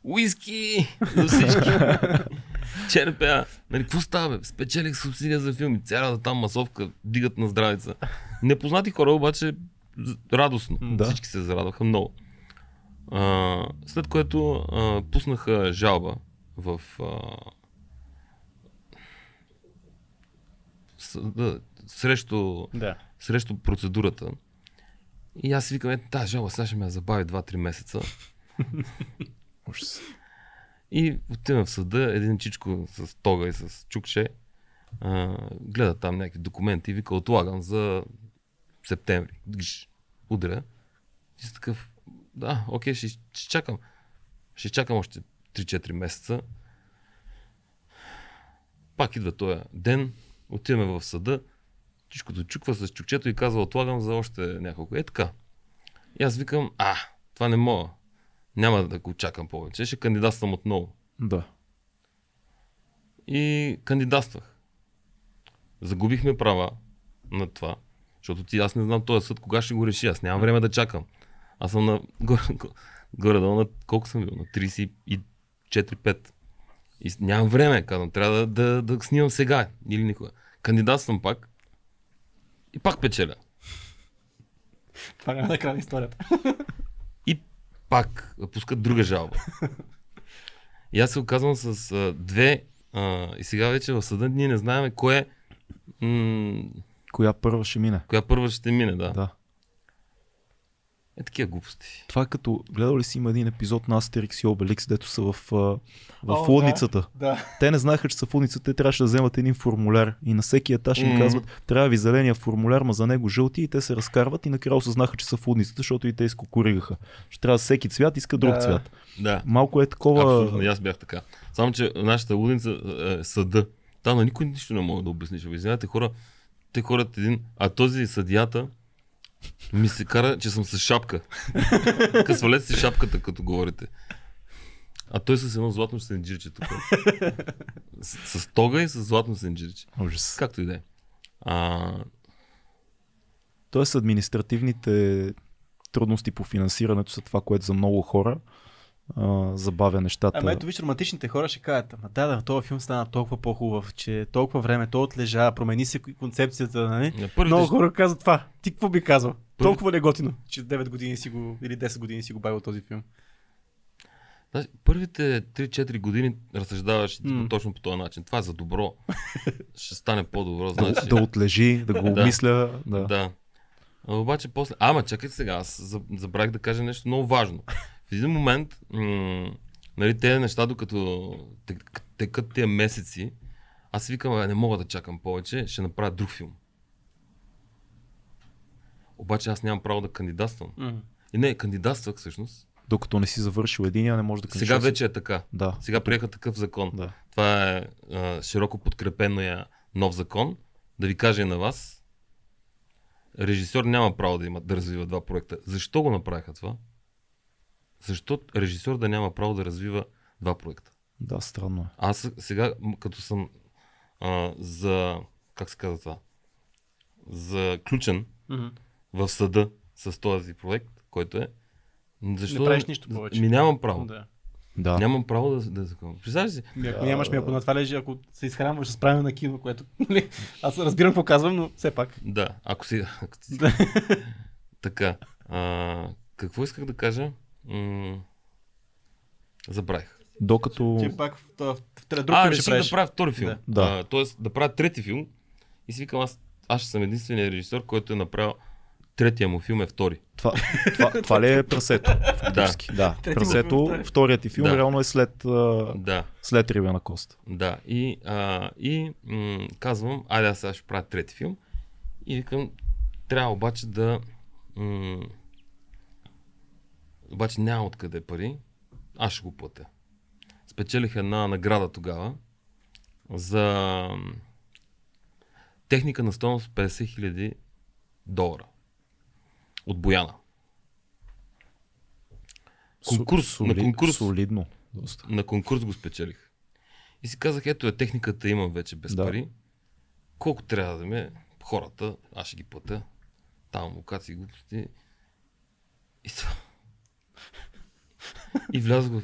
Уиски! За всички! <laughs> Черпя! Нали, какво става, бе? Спечелих субсидия за филми. Цялата там масовка, дигат на здравица. Непознати хора обаче радостно. Да. Всички се зарадваха много. А, след което а, пуснаха жалба в а, съда, срещу, Да. срещу процедурата. И аз си викам, е, тази жалба сега ще ме забави 2-3 месеца. <laughs> И отивам в съда, един чичко с тога и с чукче, а, гледа там някакви документи и вика, отлагам за септември. Гш, удря. И си такъв, да, окей, ще, ще чакам. Ще чакам още 3-4 месеца. Пак идва този ден, отиваме в съда, чичкото чуква с чукчето и казва, отлагам за още няколко. Е така. И аз викам, а, това не мога. Няма да го чакам повече, ще кандидатствам отново. Да. И кандидатствах. Загубихме права на това, защото ти аз не знам този съд кога ще го реши. Аз нямам време да чакам. Аз съм на горе, на колко съм бил? На 34-5. И нямам време, казвам. Трябва да, да, да снимам сега или никога. Кандидатствам пак и пак печеля. Това няма да на историята. И пак пускат друга жалба. И аз се оказвам с а, две а, и сега вече в съда ние не знаем кое м- Коя първа ще мине? коя първа ще мине, да. Да. Е такива глупости. Това е като, гледал ли си има един епизод на Астерикс и Обеликс, дето са в, в О, лудницата. Да. Те не знаеха, че са в лудницата, те трябваше да вземат един формуляр и на всеки етаж им Мгм. казват, трябва ви зеления формуляр, ма за него жълти и те се разкарват и накрая осъзнаха, че са в лудницата, защото и те изкокоригаха. Ще трябва всеки цвят, иска друг Да. цвят. Да. Малко е такова... Абсолютно, аз бях така. Само, че нашата лудница е съда. Там на никой нищо не мога да обясниш. Абе, Извинявайте хора, те хората един, а този съдията ми се кара, че съм с шапка. <laughs> Ка свалете си шапката, като говорите. А той с едно златно сенджирче тук. <laughs> С, с тога и с златно сенджирче. Ужас. Както и да е. А, Тоест административните трудности по финансирането са това, което за много хора а, забавя нещата. Ама ето виж, романтичните хора ще кажат, ама да, да, този филм стана толкова по-хубав, че толкова време, то отлежа, промени се концепцията, нали? на първите, Много хора казват това. Ти какво би казал? Толкова ли е готино, че 9 години си го, или 10 години си го бавил този филм. Значи, първите 3-4 години разсъждаваш М. точно по този начин. Това е за добро. <laughs> Ще стане по-добро. да, Значи, да отлежи, да го <laughs> обмисля. Да. Да. А, обаче после... Ама, чакайте сега, аз за- забравих да кажа нещо много важно. В един момент, м- нали, тези неща, докато тек- текат тези месеци, аз викам, «Абе, не мога да чакам повече, ще направя друг филм. Обаче аз нямам право да кандидатствам. И не, кандидатствах всъщност. Докато не си завършил единия, не може да Сега вече е така. Да. Сега приеха такъв закон. да. Това е а, широко подкрепения нов закон. Да ви кажа и на вас, режисьор няма право да има да развива два проекта. Защо го направиха това? Защо режисьор да няма право да развива два проекта? Да, странно е. Аз сега, като съм а, за, как се казва това, заключен в съда с този проект, който е, защо Не правиш да- нищо повече. Ми нямам право. Да. Да. Нямам право да, да, да Представяш си, Ми, Ако нямаш ми, ако на това лежи, ако се изхранваш с правилно на кино, което... <laughs> нали, Аз разбирам какво казвам, но все пак. Да, ако си. Ако си... <laughs> така. А, какво исках да кажа? М- забравих. Докато... Че пак в, в, в, в друг а, реших правиш. да правя втори филм. Да. Да. А, тоест да правя трети филм. И си викам, аз, аз ще съм единственият режисьор, който е направил третия му филм е втори. Това, това, това ли е прасето? <laughs> Фактически. Да. Трети Прасето, втори. вторият ти филм, Да. реално е след, а, Да, след Ривя на Коста. да. И, а, и м- казвам, айде аз сега ще правя трети филм. И викам, трябва обаче да... М- обаче няма откъде пари. Аз ще го платя. Спечелих една награда тогава за техника на стоеност 50 000 долара. От Бояна. Конкурс, Соли- на конкурс. Солидно. Доста. На конкурс го спечелих. И си казах, ето е, техниката имам вече без Да. пари. Колко трябва да ме хората, аз ще ги платя. Там локации, глупости. И, това. И влязох в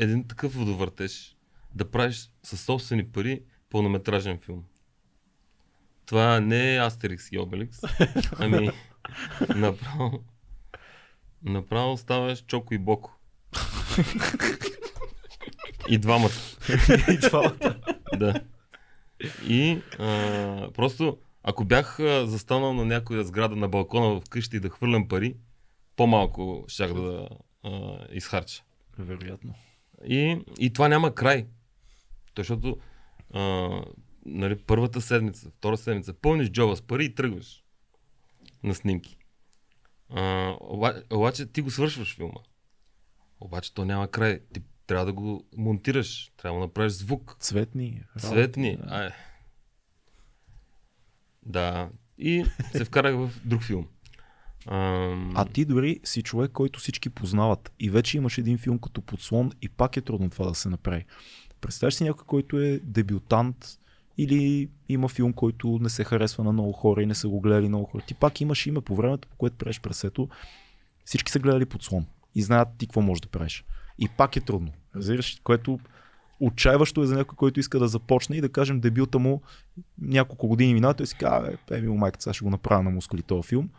един такъв водовъртеж да правиш със собствени пари пълнометражен филм. Това не е Астерикс и Обеликс, <laughs> ами направо, направо ставаш Чоко и Боко. И двамата. И това. Да. И а, просто, ако бях застанал на някоя сграда на балкона в къщи да хвърлям пари, по-малко щях да а, изхарча. Вероятно. И, и това няма край. Защото а, нали, първата седмица, втора седмица, пълниш джоба с пари и тръгваш на снимки. А, оба- обаче ти го свършваш филма. Обаче то няма край. Ти трябва да го монтираш, трябва да направиш звук. Цветни. Цветни. Ай. Да. И се вкарах в друг филм. Ам... А ти дори си човек, който всички познават. И вече имаш един филм като подслон и пак е трудно това да се направи. Представяш си някой, който е дебютант или има филм, който не се харесва на много хора и не са го гледали много хора. Ти пак имаш име по времето, по което правиш пресето. Всички са гледали подслон и знаят ти какво можеш да правиш. И пак е трудно. Разбираш, което отчаиващо е за някой, който иска да започне и да кажем дебюта му няколко години минава, той си казва, е, е, майка, сега ще го направя на мускули този филм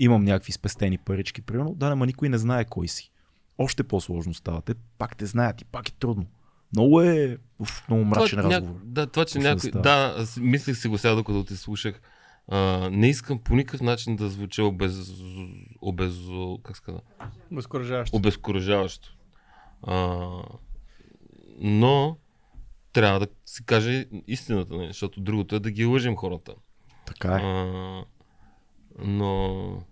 имам някакви спестени парички, примерно, да, ама никой не знае кой си. Още по-сложно става. Те пак те знаят и пак е трудно. Много е уф, много мрачен това, разговор. да, това, че да някой... става. Да, аз мислех си го сега, докато те слушах. А, не искам по никакъв начин да звуча обез... обез... как се казва? Възкуражаващо. Обезкуражаващо. А, но трябва да си каже истината, не? защото другото е да ги лъжим хората. Така е. А, но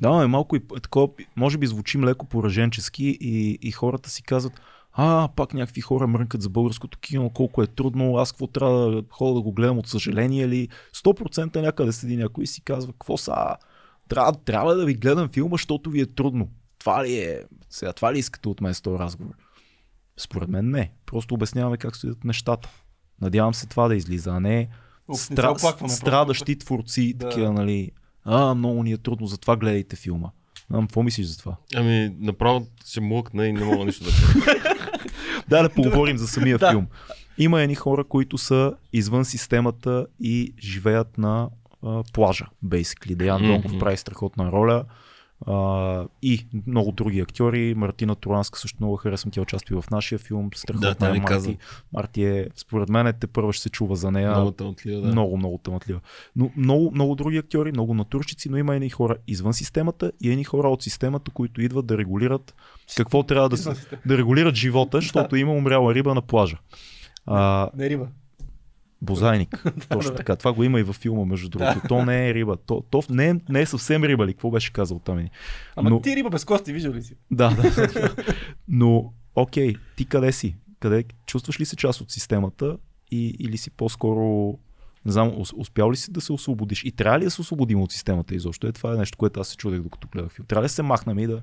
Да, е малко и такова, може би звучим леко пораженчески и, и хората си казват, а, пак някакви хора мрънкат за българското кино, колко е трудно, аз какво трябва да ходя да го гледам от съжаление ли. 100% някъде седи някой и си казва, какво са, трябва, трябва да ви гледам филма, защото ви е трудно. Това ли е, сега това ли искате от мен с този разговор? Според мен не. Просто обясняваме как стоят нещата. Надявам се това да излиза, а не се стра... оплакваме, страдащи творци, Да. такива, нали. А, много ни е трудно, затова гледайте филма. Ам, какво мислиш за това? Ами, направо ще млъкна и не мога нищо да кажа. <laughs> Да, да поговорим за самия Да. филм. Има едни хора, които са извън системата и живеят на а, плажа, basically. Деян Донков Мгм. прави страхотна роля. А, и много други актьори. Мартина Туранска също много харесвам. Тя участва и в нашия филм. Страхотна Да, е Марти. каза. Марти е, според мен, те първа ще се чува за нея. Много талантлива, да. Много, много талантлива. Но много, много други актьори, много натурщици, но има едни хора извън системата и едни хора от системата, които идват да регулират какво трябва да се, да регулират живота, <laughs> защото има умряла риба на плажа. А, Не риба. Бозайник. <laughs> Точно така. Това го има и във филма, между другото. То не е риба. То, то не, е, не е съвсем риба ли? Какво беше казал там? Ама Но- ти риба без кости, виждал ли си? Да, да. Но, окей, ти къде си? Къде, чувстваш ли се част от системата и, или си по-скоро не знам, ус- успял ли си да се освободиш? И трябва ли да се освободим от системата изобщо? Е, това е нещо, което аз се чудех докато гледах филм. Трябва ли да се махнем и да...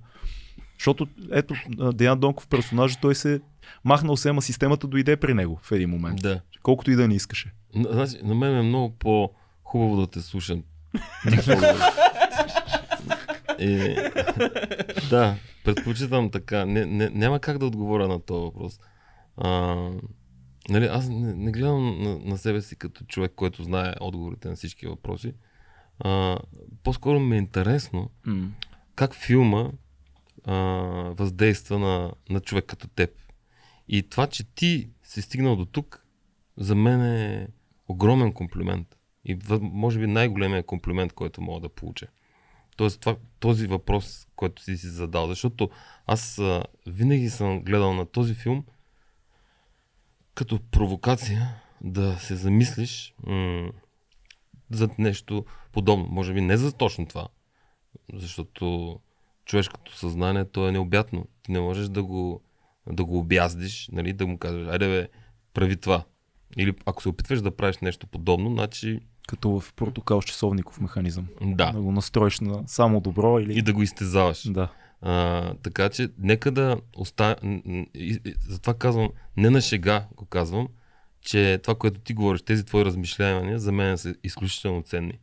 Защото, ето, Деян Донков персонаж, той се махнал се, ама системата дойде при него в един момент. Да. Колкото и да не искаше. Н- Значи, на мен е много по-хубаво да те слушам. <laughs> И, да, предпочитам така. Не, не, няма как да отговоря на този въпрос. А, нали, аз не, не гледам на, на себе си като човек, който знае отговорите на всички въпроси. А, по-скоро ми е интересно М. как филма въздейства на, на човек като теб. И това, че ти си стигнал до тук, за мен е огромен комплимент. И може би най-големият комплимент, който мога да получа. Тоест това, този въпрос, който си си задал. Защото аз а, винаги съм гледал на този филм като провокация да се замислиш м- за нещо подобно. Може би не за точно това, защото човешкото съзнание то е необятно. Ти не можеш да го, да го обяздиш, нали, да му кажеш, айде бе, прави това. Или ако се опитваш да правиш нещо подобно, значи Като в протокол с часовников механизъм. да. Да го настроиш на само добро или... И да го изтезаваш. Да. А, така че, нека да оставя. Затова казвам, не на шега го казвам, че това, което ти говориш, тези твои размишления, за мен са изключително ценни.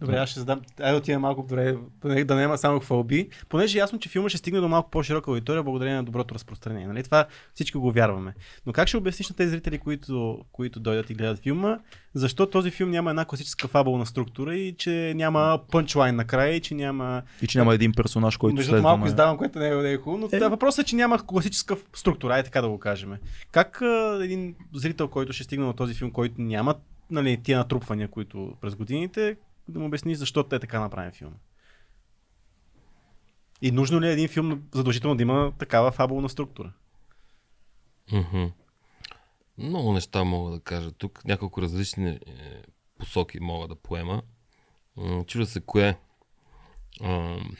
Добре, аз ще задам. Айде отиваме малко добре, поне да няма само хвалби. Понеже ясно, че филма ще стигне до малко по-широка аудитория, благодарение на доброто разпространение. Нали? Това всички го вярваме. Но как ще обясниш на тези зрители, които, които дойдат и гледат филма, защо този филм няма една класическа фабулна структура и че няма пънчлайн накрая и че няма. И че няма един персонаж, който Между другото, малко следваме. издавам, което не е, не е хубаво, но Е. е. въпросът е, че няма класическа структура, е така да го кажем. Как а, един зрител, който ще стигне на този филм, който няма нали, тия натрупвания, които през годините, да му обясни защо те е така направен филм? И нужно ли е един филм задължително да има такава фабулна структура? Мгм. Много неща мога да кажа тук. Няколко различни е, посоки мога да поема. М, Чудя се кое. Ам,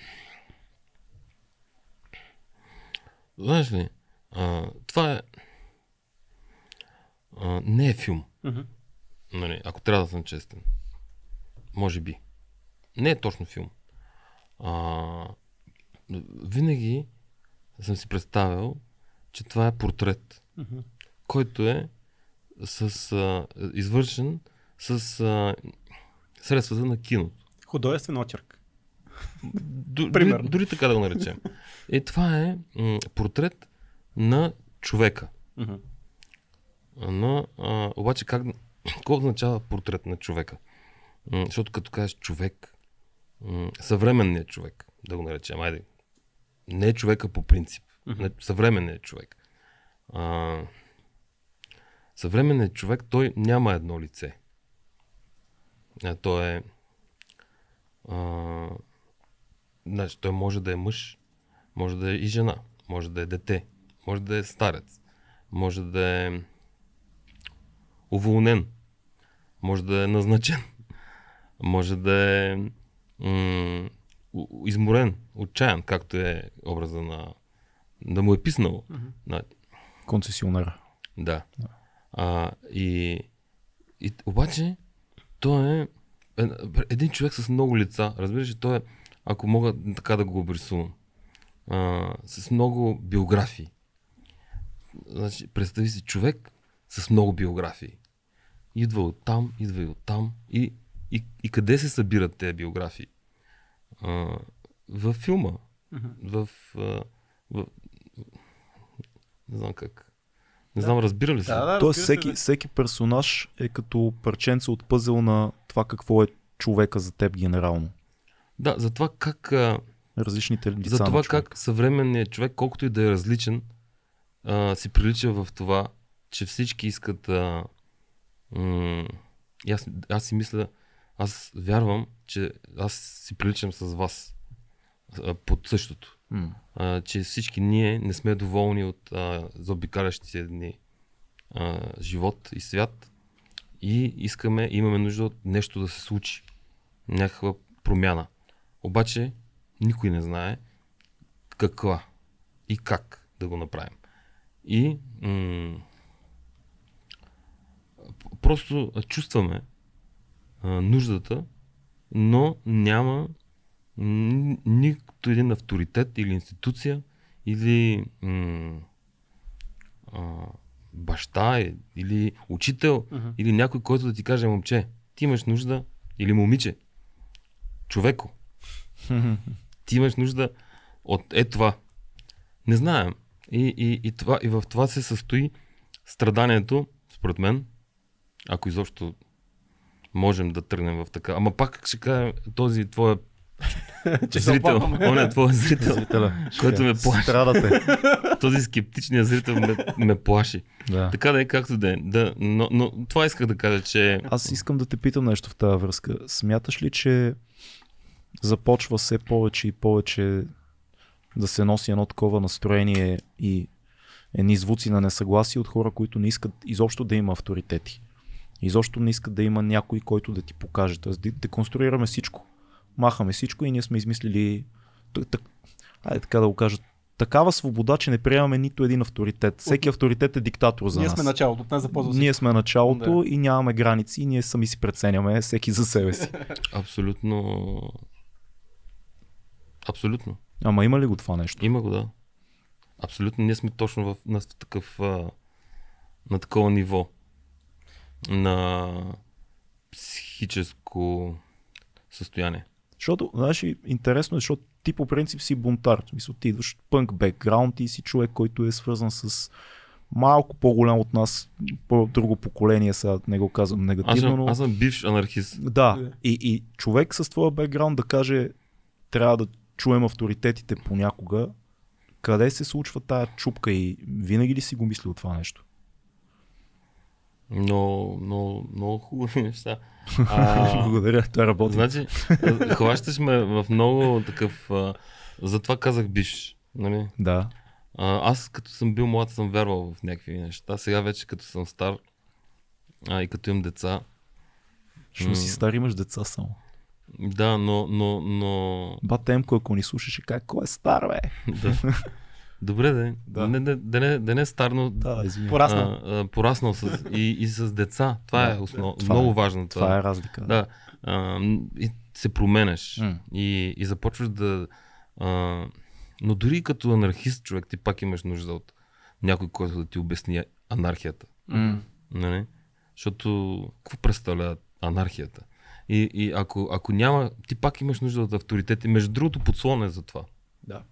Знаеш ли, а, това е. А, не е филм. Мгм. Нали, ако трябва да съм честен. Може би. Не е точно филм. А, винаги съм си представил, че това е портрет, Мгм. който е с, а, извършен с а, средствата на киното. Художествен очерк. Д-. <laughs> Дори, дори така да го наречем. И това е м- портрет на човека. Мгм. Но, а, обаче, как, <clears throat> какво означава портрет на човека? Защото като кажеш човек, съвременният човек, да го наречем, айде, не е човека по принцип, не, съвременният човек. А, съвременният човек, той няма едно лице. А, той е... А, значи, той може да е мъж, може да е и жена, може да е дете, може да е старец, може да е уволнен, може да е назначен, може да е м- изморен, отчаян, както е образа на да му е писнало. Мгм. На- Концесионера. Да. А, и, и обаче той е един човек с много лица. Разбираш ли, той е, ако мога така да го обрисувам, а, с много биографии. Значи, представи си човек с много биографии. Идва от там, идва и от там. И, и, и къде се събират тези биографии? А, във филма. В, а, в... Не знам как. Не знам, разбира ли се? Да, да, Тоест всеки, да. всеки персонаж е като парченце от пъзел на това какво е човека за теб генерално. Да, за това как, а, Различните лица за това как съвременният човек, колкото и да е различен, а, си прилича в това, че всички искат. А, м- аз, аз си мисля, аз вярвам, че аз си приличам с вас а, под същото. М. а, че всички ние не сме доволни от а, заобикалящия ни а, живот и свят и искаме, имаме нужда от нещо да се случи. Някаква промяна. Обаче никой не знае каква и как да го направим. И м- просто чувстваме а, нуждата, но няма нито един авторитет или институция или м- а, баща е- или учител Мгм. или някой, който да ти каже, момче, ти имаш нужда или момиче, човеко, <laughs> ти имаш нужда от е това. Не знаем. И, и, и, това, и в това се състои страданието, според мен, ако изобщо можем да тръгнем в така. Ама пак ще кажа, този твой <laughs> зрител, он е твой зрител, Зрителя. който ме плаши. Страдате. <laughs> Този скептичният зрител ме, ме плаши. да. Така да е както да е. Да, но, но това исках да кажа, че Аз искам да те питам нещо в тази връзка. Смяташ ли, че започва все повече и повече да се носи едно такова настроение и едни звуци на несъгласие от хора, които не искат изобщо да има авторитети. Изобщо не искат да има някой, който да ти покаже. Тоест, де- деконструираме всичко. Махаме всичко и ние сме измислили, айде така да го кажа, такава свобода, че не приемаме нито един авторитет. Всеки авторитет е диктатор за Ние нас. сме началото, от нас започва всичко. Ние сме началото и нямаме граници и ние сами си преценяме всеки за себе си. <laughs> абсолютно... Абсолютно. Ама има ли го това нещо? Има го, да. Абсолютно. Ние сме точно в, на такъв на такова ниво на психическо състояние. Защото, знаеш, интересно е, защото ти по принцип си бунтар. В смисъл, ти идваш от пънк бекграунд и си човек, който е свързан с малко по-голям от нас, по-друго поколение, сега не го казвам Аз негативно, съм, но... аз съм бивш анархист. Да, Да. и, и човек с твоя бекграунд да каже, трябва да чуем авторитетите понякога, къде се случва тая чупка и винаги ли си го мислил това нещо? Но, но, много хубави <laughs> неща. А, <laughs> Благодаря, това работи. значи, хващаш ме в много такъв... А, затова казах бивш. Нали? Да. А, аз като съм бил млад съм вярвал в някакви неща. Сега вече като съм стар а, и като имам деца, Що си М. стар, имаш деца само. да, но, но, но Бат Емко, ако ни слушаше, как кой е стар, бе? <laughs> да. Добре, да. Да. Не, не, да, не, да не е стар, но Да, извиня. Порасна. а, а, пораснал с, и, и с деца. Това Да, е основ... това много е. важно. Това е разлика. Да. А, и се променяш. М. И, и започваш да. А, но дори като анархист човек, ти пак имаш нужда от някой, който да ти обясни анархията. М. Нали? Защото какво представлява анархията? И, и ако, ако няма, ти пак имаш нужда от авторитети. Между другото, подслон е за това. Да.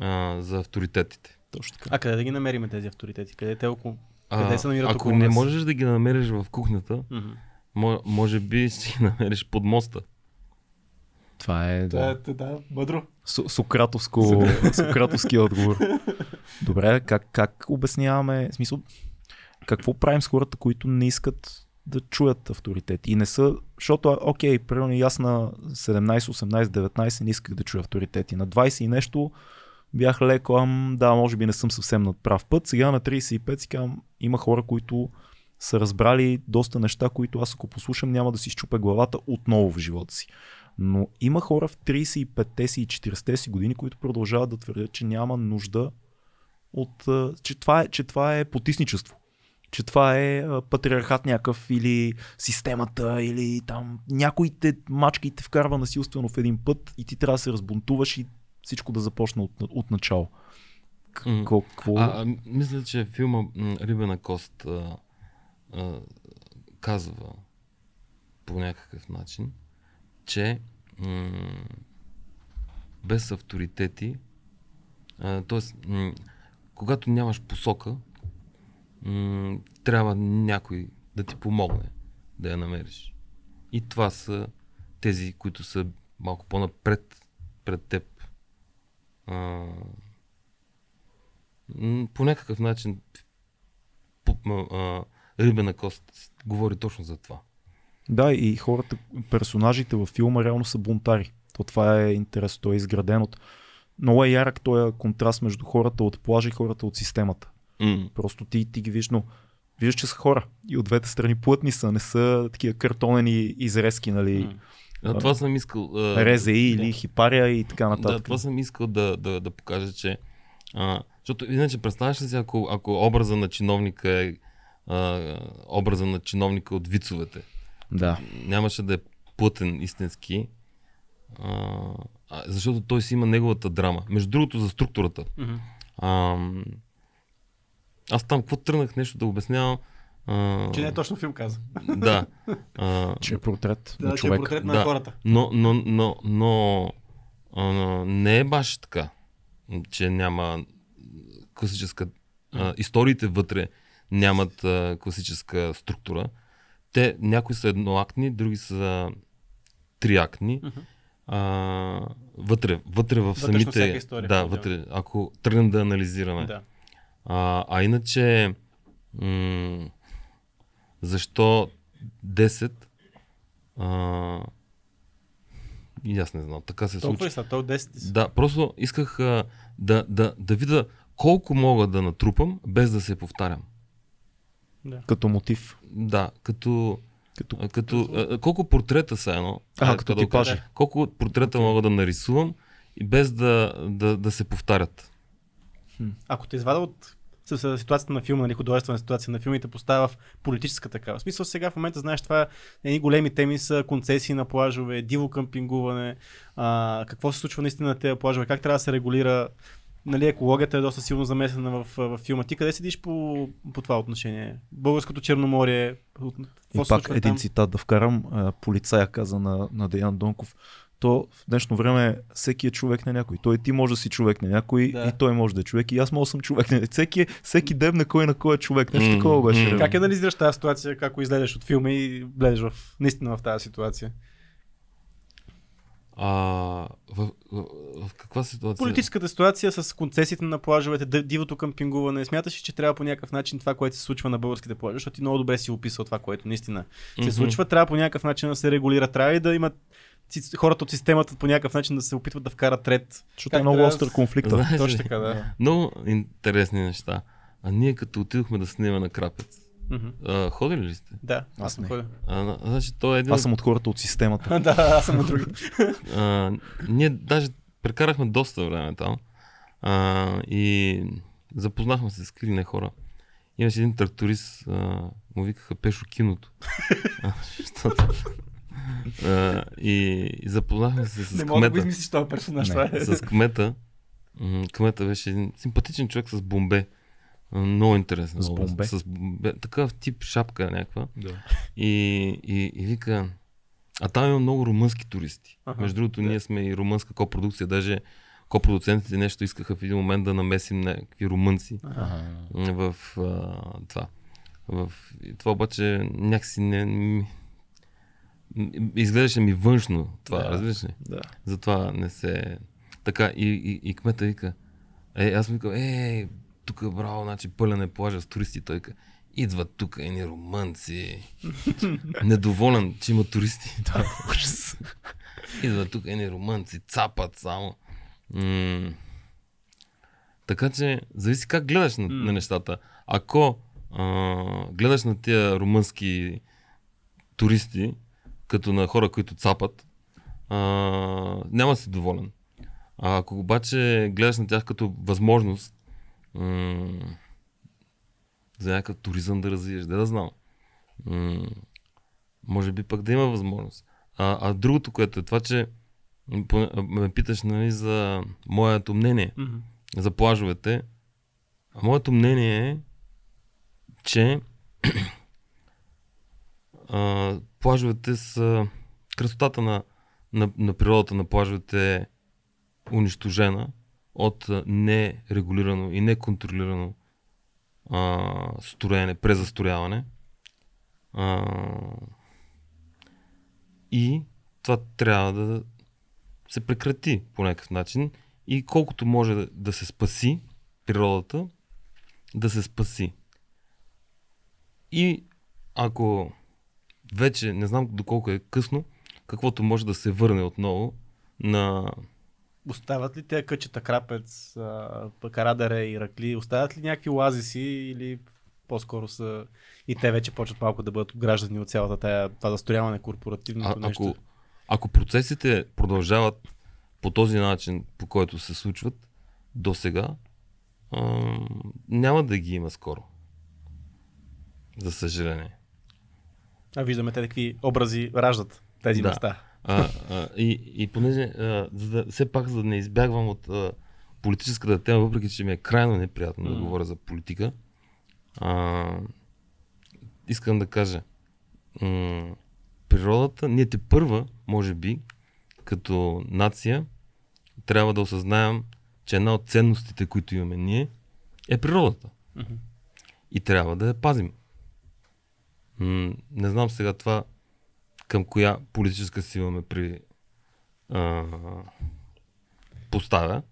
А, за авторитетите. Точно така. А къде да ги намерим тези авторитети? Къде те около? А, Къде се намират ако не можеш да ги намериш в кухнята, мо- може би си ги <laughs> намериш под моста. Това е, Да, да. да, да, мъдро. Со- Сократовско, Сократовски отговор. Добре, как, как обясняваме, в смисъл, какво правим с хората, които не искат да чуят авторитети и не са, защото, окей, примерно и аз на 17, 18, 19 не исках да чуя авторитети. На 20 и нещо бях леко, ам, да, може би не съм съвсем на прав път. Сега на 35 си казвам, има хора, които са разбрали доста неща, които аз ако послушам няма да си щупя главата отново в живота си. Но има хора в 35-те си и 40-те си години, които продължават да твърдят, че няма нужда от, че, това е, че това е потисничество. Че това е патриархат някакъв или системата или там някой те мачка и те вкарва насилствено в един път и ти трябва да се разбунтуваш и всичко да започне от, от начало. М. Какво? А, а, мисля, че филма м, Рибена кост а, а, казва по някакъв начин, че м- без авторитети, т.е. когато нямаш посока, м- трябва някой да ти помогне да я намериш. И това са тези, които са малко по-напред пред теб. А, по някакъв начин по, а, Рибена кост говори точно за това. Да, и хората, персонажите във филма реално са бунтари. То това е интересно, той е изграден от... Много е ярък този контраст между хората от плажа и хората от системата. М. Просто ти, ти ги виж, но виждаш, че са хора. И от двете страни плътни са, не са такива картонени изрезки, нали, М. А, това съм искал. а, резеи или хипария и така Да, нататък. това съм искал да, да, да покажа, че. А, защото иначе представяш ли си, ако, ако образа на чиновника е а, образа на чиновника от вицовете, да. нямаше да е плътен истински, а, защото той си има неговата драма. Между другото, за структурата. Мгм. А, аз там какво тръгнах нещо да обяснявам. А, Че не е точно филм, каза. Да. <laughs> А, Че е портрет на Да, че е човек. портрет на Да. хората. Но, но, но, но а, не е баш така, че няма класическа. А, историите вътре нямат а, класическа структура. Те, някои са едноактни, други са триактни. А, вътре, вътре в Вътрешно самите. всяка история, да, да. вътре, ако тръгнем да анализираме. Да. А, а иначе, м- защо 10? А, и аз не знам, така се Толкова случи. ли са? То 10 ли са? Да, просто исках а, да, да, да видя колко мога да натрупам, без да се повтарям. Да. Като мотив. Да, като, Като... а, като а, колко портрета са едно. А, айде като така да кажа. типажи. Колко портрета мога да нарисувам и без да, да, да се повтарят. Ако те извада от с- ситуацията на филма, нали, художествена ситуация на филмите, поставя в политическа такава. В смисъл сега в момента, знаеш, това едни големи теми са концесии на плажове, диво къмпингуване, а, какво се случва наистина на тези плажове, как трябва да се регулира Нали, екологията е доста силно замесена в, в филма. Ти къде седиш по, по това отношение? Българското Черноморие. Какво И пак един там? цитат да вкарам. Полицая каза на, на Деян Донков. То в днешно време всеки е човек на някой. Той ти може да си човек на някой Да. и той може да е човек. И аз мога да съм човек на всеки, всеки деб на кой на кой е човек. Нещо М, такова беше. реално. Как е анализираш тази ситуация, как излезеш от филма и влезеш в, наистина в тази ситуация? А, в, в, в каква ситуация? Политическата ситуация с концесиите на плажовете, дивото къмпингуване. Смяташ ли, че трябва по някакъв начин това, което се случва на българските плажове, защото ти много добре си описал това, което наистина се Мгм. случва, трябва по някакъв начин да се регулира. Трябва и да имат хората от системата по някакъв начин да се опитват да вкарат ред. Защото е много трябва- остър конфликт. Знаеш Точно ли? така, да. Много интересни неща. А ние като отидохме да снимаме на Крапец, Мгм. а, ходили ли сте? Да, Аз съм не. ходил. А, на- значи, той е един... Аз съм от хората от системата. <laughs> да, аз съм от другите. а, ние даже прекарахме доста време там а, и запознахме се с крилни хора. Имаше един тракторист, а, му викаха Пешо киното. <laughs> А, Защото, а, и, и запознахме се с Не мога да го кмета. измислиш този персонаж. Не, това е. С кмета. Кмета беше един симпатичен човек с бомбе. Много интересен. С бомбе? С бомбе. Такъв тип шапка някаква. Да. И, и, и вика, а там има много румънски туристи. Аха, Ага, Между другото, да. ние сме и румънска копродукция. Даже копродуцентите нещо искаха в един момент да намесим някакви румънци Ага. в а, това. В, и това обаче някакси не... Изглеждаше ми външно това, Да. разбираш ли? Да. Затова не се... Така, и, и, и кмета вика, е, аз му викам, е, тук е браво, значи пълен е плажа с туристи. Той вика, идват тук едни румънци. <laughs> Недоволен, че има туристи. <laughs> Да, ужас. Идват тук едни румънци, цапат само. М- така че, зависи как гледаш на, на нещата. Ако а, гледаш на тия румънски туристи, като на хора, които цапат, а, няма да си доволен. А ако обаче гледаш на тях като възможност м- за някакъв туризъм да развиеш, да да знам. М- може би пък да има възможност. А, а другото, което е това, че ме питаш нали, за моето мнение Мгм. за плажовете. А моето мнение е, че <clears throat> а, плажовете са красотата на, на, на природата на плажовете е унищожена от нерегулирано и неконтролирано а, строене, презастрояване. А, и това трябва да се прекрати по някакъв начин и колкото може да, да се спаси природата, да се спаси. И ако вече, не знам доколко е късно, каквото може да се върне отново на... Остават ли те къчета, крапец, Карадаре и Ракли, остават ли някакви оазиси или по-скоро са и те вече почват малко да бъдат граждани от цялата тая, това застрояване, корпоративното А, нещо? ако, ако процесите продължават по този начин, по който се случват до сега, няма да ги има скоро. За съжаление. А виждаме те какви образи раждат тези Да. места. А, а, и, и понеже, а, за да, все пак, за да не избягвам от а, политическата тема, въпреки че ми е крайно неприятно да М. говоря за политика, а, искам да кажа, м- природата, ние те първа, може би, като нация, трябва да осъзнаем, че една от ценностите, които имаме ние, е природата. Мгм. И трябва да я пазим. М- не знам сега това към коя политическа сила ме при а, поставя,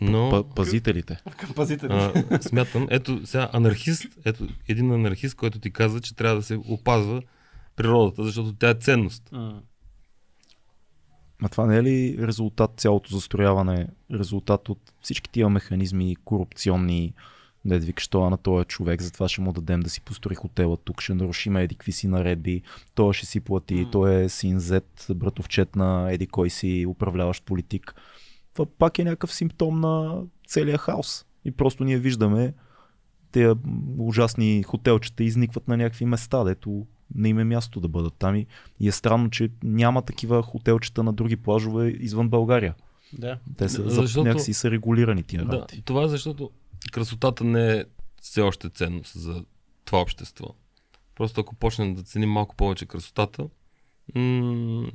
но П- пазителите. Към пазители. а, смятам, ето сега анархист, ето един анархист, който ти каза, че трябва да се опазва природата, защото тя е ценност. А това не е ли резултат цялото застрояване, резултат от всички тия механизми, корупционни, да викаш това на този човек, затова ще му дадем да си построи хотела тук, ще нарушим еди какви си наредби, той ще си плати, М. той е син Z, братовчет на еди кой си управляващ политик. Това пак е някакъв симптом на целия хаос. И просто ние виждаме тези ужасни хотелчета изникват на някакви места, дето не им е място да бъдат там. И и е странно, че няма такива хотелчета на други плажове извън България. Да. Те са, Защото- някакси са регулирани тия Да, работи. това е защото красотата не е все още ценност за това общество. Просто ако почнем да ценим малко повече красотата, м-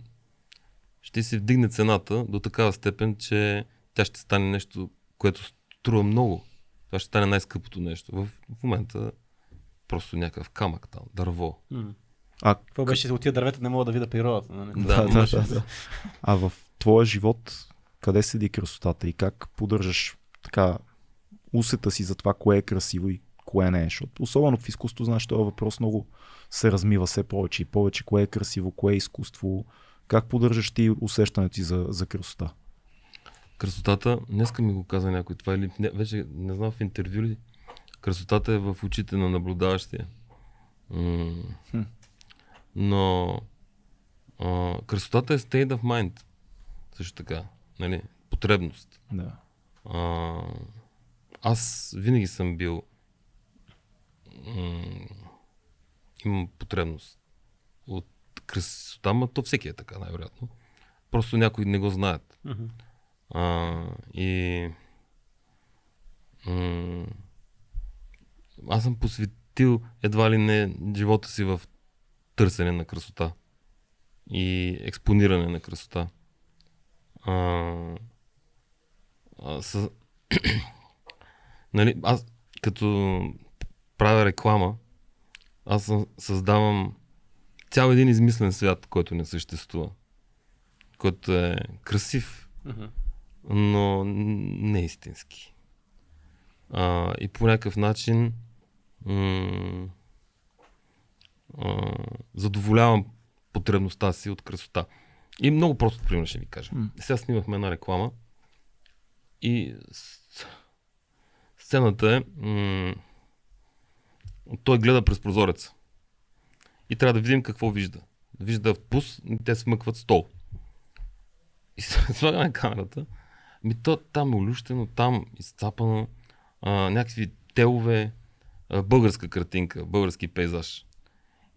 ще се вдигне цената до такава степен, че тя ще стане нещо, което струва много. Това ще стане най-скъпото нещо. В, в момента просто някакъв камък там, дърво. М. А, Това беше от тия дървета не мога да видя природата. Нали? Да, да, да, да. а в твоя живот къде седи красотата и как поддържаш така усета си за това, кое е красиво и кое не е? Защото особено в изкуство, знаеш, този въпрос много се размива все повече и повече. Кое е красиво, кое е изкуство? Как поддържаш ти усещането си за, за красота? Красотата, днеска ми го каза някой това или не, вече не знам в интервю ли. Красотата е в очите на наблюдаващия. М- Хм. Но а, красотата е state of mind. Също така. Нали? Потребност. Да. А, аз винаги съм бил м- имам потребност от красота, но то всеки е така, най-вероятно. Просто някои не го знаят. Мгм. А, и м- аз съм посветил едва ли не живота си в търсене на красота и експониране на красота. А, а, с... нали, аз като правя реклама, аз създавам цял един измислен свят, който не съществува. Който е красив, Мгм. но не истински. А, и по някакъв начин м- а, задоволявам потребността си от красота. И много просто пример ще ви кажа. М. Сега снимахме една реклама и сцената е м- той гледа през прозореца. И трябва да видим какво вижда. Вижда пус и те смъкват стол. И <laughs> слагаме камерата. Ми то там е олющено, там изцапано. а, някакви телове, а, българска картинка, български пейзаж.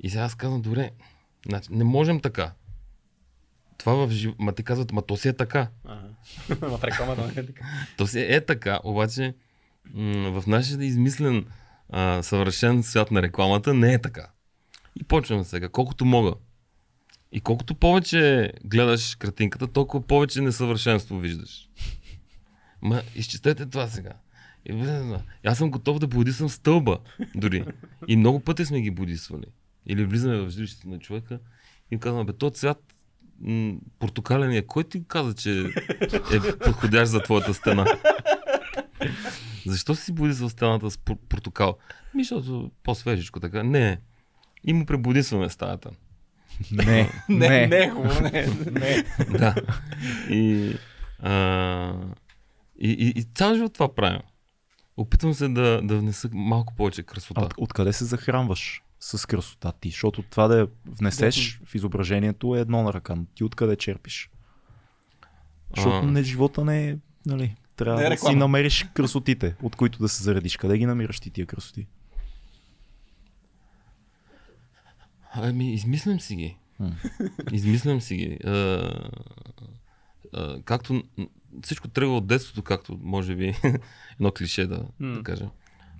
И сега аз казвам, добре, значи, не можем така. Това в жив... Ма те казват, ма то си е така. Ага. <laughs> В рекламата не е така. То си е така, обаче в нашия измислен а, съвършен свят на рекламата не е така. И почвам сега, колкото мога. И колкото повече гледаш картинката, толкова повече несъвършенство виждаш. Ма, изчистете това сега. И, аз съм готов да бодисам стълба, дори. И много пъти сме ги бодисвали. Или влизаме в жилището на човека и казваме, бе, този цвят м- е. Кой ти каза, че е подходящ за твоята стена? Защо си бодисал стената с портокал? Ми, защото по-свежичко така. Не. И му пребодисваме стаята. <laughs> Не, Не, не е хубаво, не, не. да. И, а, и, и, и цял живот това правя. Опитвам се да, да внеса малко повече красота. А от, откъде се захранваш с красота ти? Защото това да я внесеш в изображението е едно на ръка. Ти откъде черпиш? Защото А. не, живота не е, нали, трябва е да си намериш красотите, от които да се заредиш. Къде ги намираш ти тия красоти? Ами, измислям си ги. Измислям си ги. А, а, както всичко тръгва от детството, както може би <laughs> едно клише да, да кажа.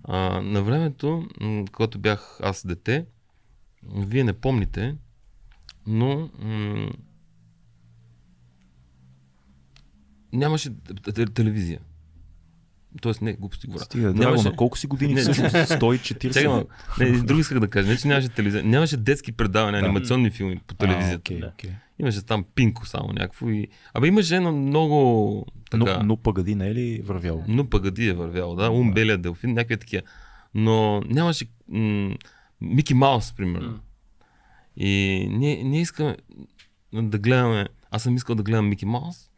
А, на времето, когато бях аз дете, вие не помните, но м- нямаше телевизия. Тоест, не, глупости говоря. Стига, Нямаше- на колко си години Не, всъщност? 140? Чакай, малко. не, друго исках да кажа. Не, че нямаше телевизия. Нямаше детски предавания, Да. анимационни филми по телевизията. А, Да. окей. Имаше там пинко само някакво и... Абе имаше едно много така... Но, но пъгади не е ли вървяло? Но пагади е вървял, да. Ум, белия делфин, някакви такива. Но нямаше м- Мики Маус, примерно. И ние, ние искаме да гледаме... Аз съм искал да гледам Мики Маус.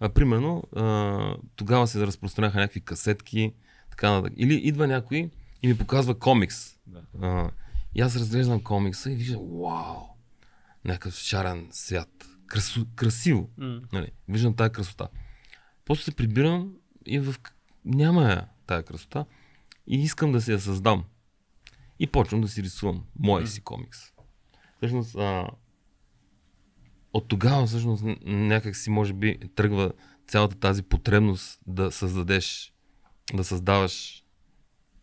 А, примерно, а, тогава се разпространяха някакви касетки, така нататък. Или идва някой и ми показва комикс. Да. А, и аз разглеждам комикса и виждам, вау, някакъв шарен свят. Красу, красиво. М. Нали, виждам тая красота. После се прибирам и в... няма я тая красота и искам да си я създам. И почвам да си рисувам моя си комикс. Всъщност, а, от тогава всъщност някак си може би тръгва цялата тази потребност да създадеш, да създаваш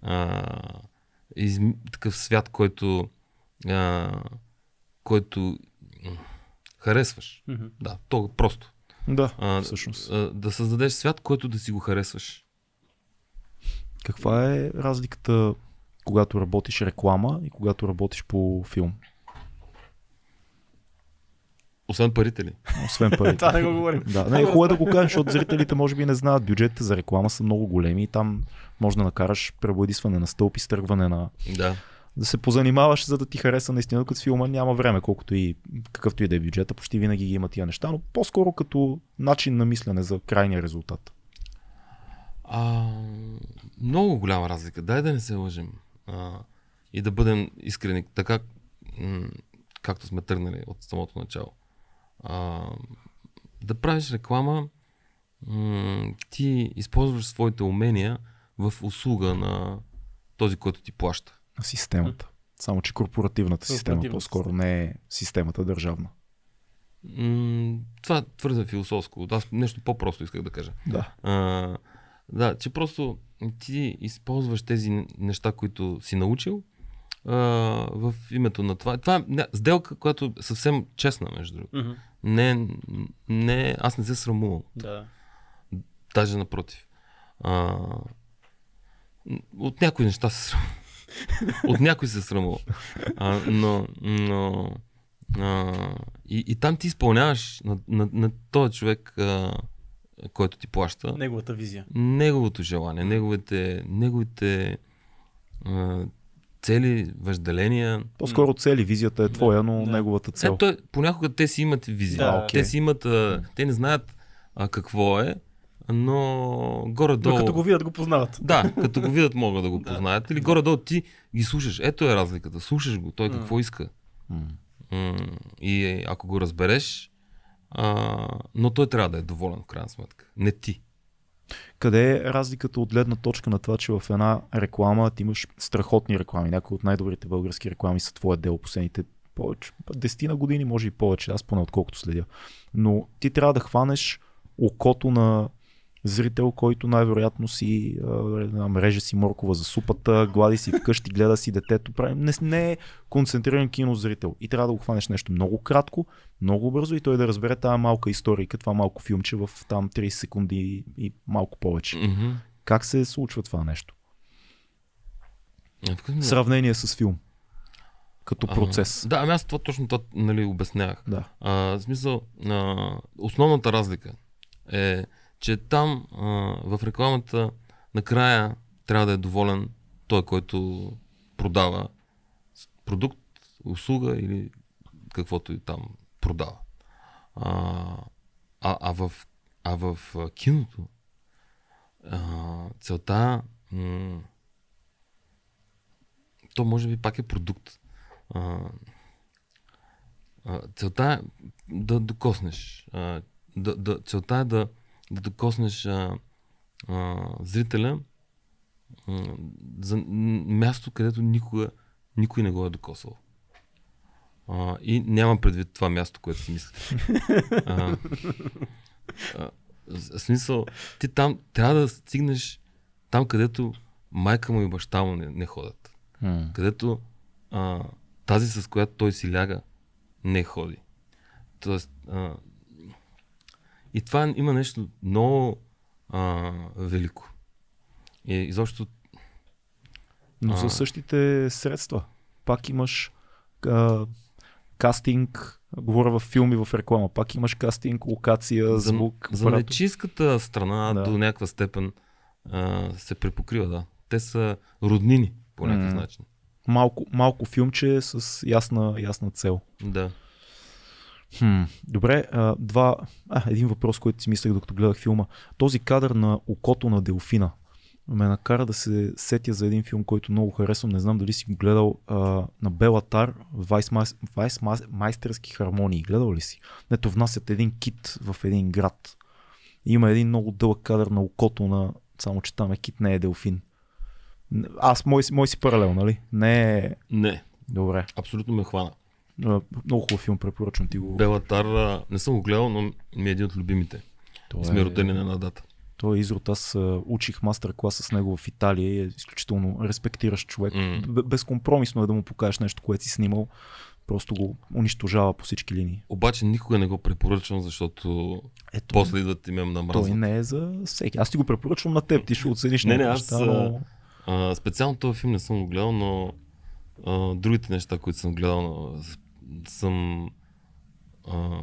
а, из, такъв свят, който, а, който харесваш. Мгм. Да, то просто. Да, А, всъщност. а, да създадеш свят, който да си го харесваш. Каква е разликата, когато работиш реклама и когато работиш по филм? Освен парите ли? Освен <laughs> парите. Това не го говорим. Да, не, е хубаво да го кажем, защото зрителите може би не знаят. Бюджетите за реклама са много големи и там може да накараш пребладисване на стълб, изтръгване на... Да. Да се позанимаваш, за да ти хареса наистина, докато с филма няма време, колкото и какъвто и да е бюджета, почти винаги ги има тия неща, но по-скоро като начин на мислене за крайния резултат. А, много голяма разлика. Дай да не се лъжим. А, и да бъдем искрени, така м- както сме тръгнали от самото начало. А, да правиш реклама, м- ти използваш своите умения в услуга на този, който ти плаща. На системата. Само, че корпоративната система по-скоро не е системата държавна. М- това е твърде философско. Аз нещо по-просто исках да кажа. Да. А, да, че просто ти използваш тези неща, които си научил а, в името на това. Това е сделка, която е съвсем честна, между другото. Мгм. Не, не, аз не се срамувам. Да. Даже напротив. А, от някои неща се срамувам. <laughs> от някои се срамувам. А, но, но а, и, и там ти изпълняваш на, на, на този човек, а, който ти плаща, Неговата визия. неговото желание, неговите, неговите а, цели, въжделения. По-скоро цели, визията е твоя, но да. неговата цел. Е, той, понякога те си имат визия. Да, окей. Те си имат, а, те не знаят а, какво е, но горе-долу... Но като го видят, го познават. Да, като го видят могат да го <laughs> познаят. Или горе-долу ти ги слушаш. Ето е разликата. Слушаш го, той какво иска. И ако го разбереш, а, но той трябва да е доволен в крайна сметка. Не ти. Къде е разликата от гледна точка на това, че в една реклама ти имаш страхотни реклами. Някои от най-добрите български реклами са твое дело последните повече, десетина години, може и повече, аз поне отколкото следя. Но ти трябва да хванеш окото на зрител, който най-вероятно си а, мрежа си моркова за супата, глади си вкъщи, гледа си детето. Прави. Не, не е концентриран кинозрител. И трябва да го хванеш нещо много кратко, много бързо и той да разбере тази малка история, това малко филмче в там 30 секунди и малко повече. Мгм. Как се случва това нещо? А, тук ми- Сравнение с филм. Като А, процес. Да, ами аз това точно това нали, обяснявах. Да. А, в смисъл, а, основната разлика е, че там а, в рекламата накрая трябва да е доволен той, който продава продукт, услуга или каквото и там продава. А, а, а, в, а в киното а, целта м- то може би пак е продукт. А, а, целта е да докоснеш. А, да, да, целта е да, да докоснеш а, а, зрителя а, за място, където никога никой не го е докосвал. А, и нямам предвид това място, което си. А, а, в смисъл, ти там трябва да стигнеш там, където майка му и баща му не, не ходят М. където а, тази с която той си ляга не ходи. Тоест, а, и това има нещо много а, велико. И изобщо, Но А. за същите средства. Пак имаш а, кастинг, говоря в филми, в реклама, пак имаш кастинг, локация, за, звук. за апарат. нечистката страна Да. до някаква степен а, се препокрива, да. Те са роднини по някакъв М. начин. Малко, малко филмче с ясна, ясна цел. Да. Хм, добре, а, два, а, един въпрос, който си мислех докато гледах филма. Този кадър на окото на Делфина ме накара да се сетя за един филм, който много харесвам. Не знам дали си го гледал а, на Белатар, Вайс, Майс, Вайс майстерски хармонии. Гледал ли си? Нето внасят един кит в един град. Има един много дълъг кадър на окото на... Само че там е кит, не е Делфин. Аз, мой, си- мой си паралел, нали? Не е... Не, Добре. абсолютно ме хвана. Много хубав филм, препоръчвам ти го. Белатар, не съм го гледал, но ми е един от любимите. Той сме е- родени на една дата. Той е изрод. Аз учих мастер класа с него в Италия и е изключително респектиращ човек. Б- Безкомпромисно е да му покажеш нещо, което си снимал. Просто го унищожава по всички линии. Обаче никога не го препоръчвам, защото Ето, после идват и ме намразват. той не е за всеки. Аз ти го препоръчвам на теб, ти ще оцениш Не, не, аз, неща, но... А, специално този филм не съм го гледал, но а, другите неща, които съм гледал, съм а,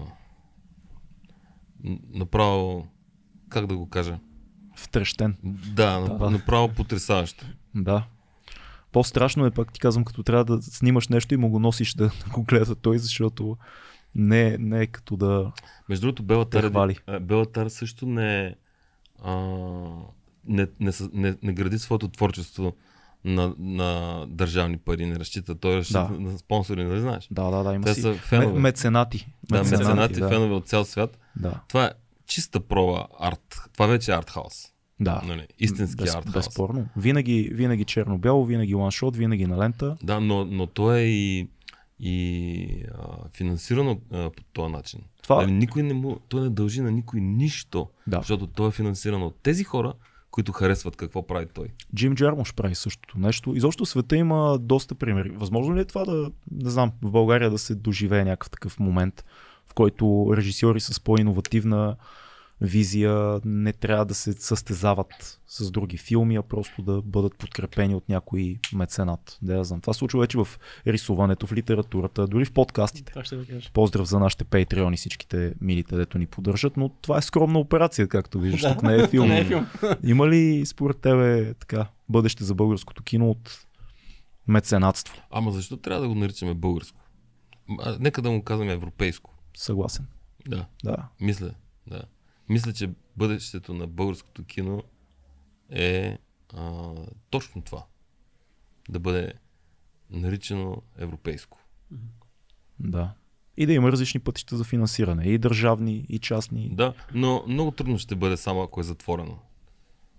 направо, как да го кажа? втрещен. Да, Да. направо потрясаващо. Да. По-страшно е пак ти казвам, като трябва да снимаш нещо и му го носиш да, да го гледа той, защото не, не е като да... Между другото, Белатар, Белатар също не е а, не, не, не, не гради своето творчество на, на държавни пари, не разчита. Той разчита Да. на спонсори, нали знаеш? Да, да, да, има Те си са фенове. ме- меценати. Да, меценати, да. фенове от цял свят. Да, Това е чиста проба арт. Това вече е артхаус. да. Нали? Истински Без, артхаус. Безспорно. Винаги, винаги черно-бяло, винаги ланшот, винаги на лента. Да, но, но то е и, и а, финансирано а, по този начин. Това- Нали, никой не му, той не дължи на никой нищо, Да. защото той е финансиран от тези хора, които харесват какво прави той. Джим Джармуш прави същото нещо. Изобщо в света има доста примери. Възможно ли е това да, не знам, в България да се доживее някакъв такъв момент, в който режисьори с по-инновативна визия не трябва да се състезават с други филми, а просто да бъдат подкрепени от някой меценат. Да, я знам. Това се случва вече в рисуването, в литературата, дори в подкастите. Това ще ви кажа. Поздрав за нашите патреони, всичките милите, дето ни поддържат, но това е скромна операция, както виждаш. Да. Тук не е <laughs> филм. Не е филм. Има ли според тебе така бъдеще за българското кино от меценатство? Ама защо трябва да го наричаме българско? А, нека да му казваме европейско. Съгласен. Да, Да. мисля. Да. Мисля, че бъдещето на българското кино е а, точно това. Да бъде наричано европейско. Да. И да има различни пътища за финансиране. И държавни, и частни. Да, но много трудно ще бъде само ако е затворено.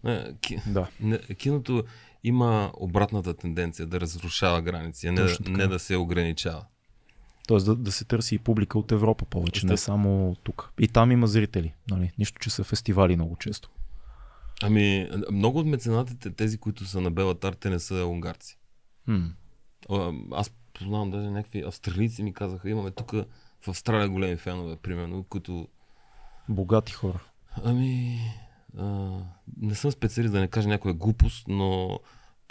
Не, ки, Да. не, киното има обратната тенденция да разрушава граници, а не, не да се ограничава. Тоест да, да се търси и публика от Европа повече, не Естествено. само тук. И там има зрители. Нали? Нищо, че са фестивали много често. Ами, много от меценатите, тези, които са на Белатар, те не са унгарци. М. А, Аз познавам даже някакви австралийци ми казаха, имаме тук в Австралия големи фенове, примерно, които Богати хора. Ами, а, не съм специалист да не кажа някоя глупост, но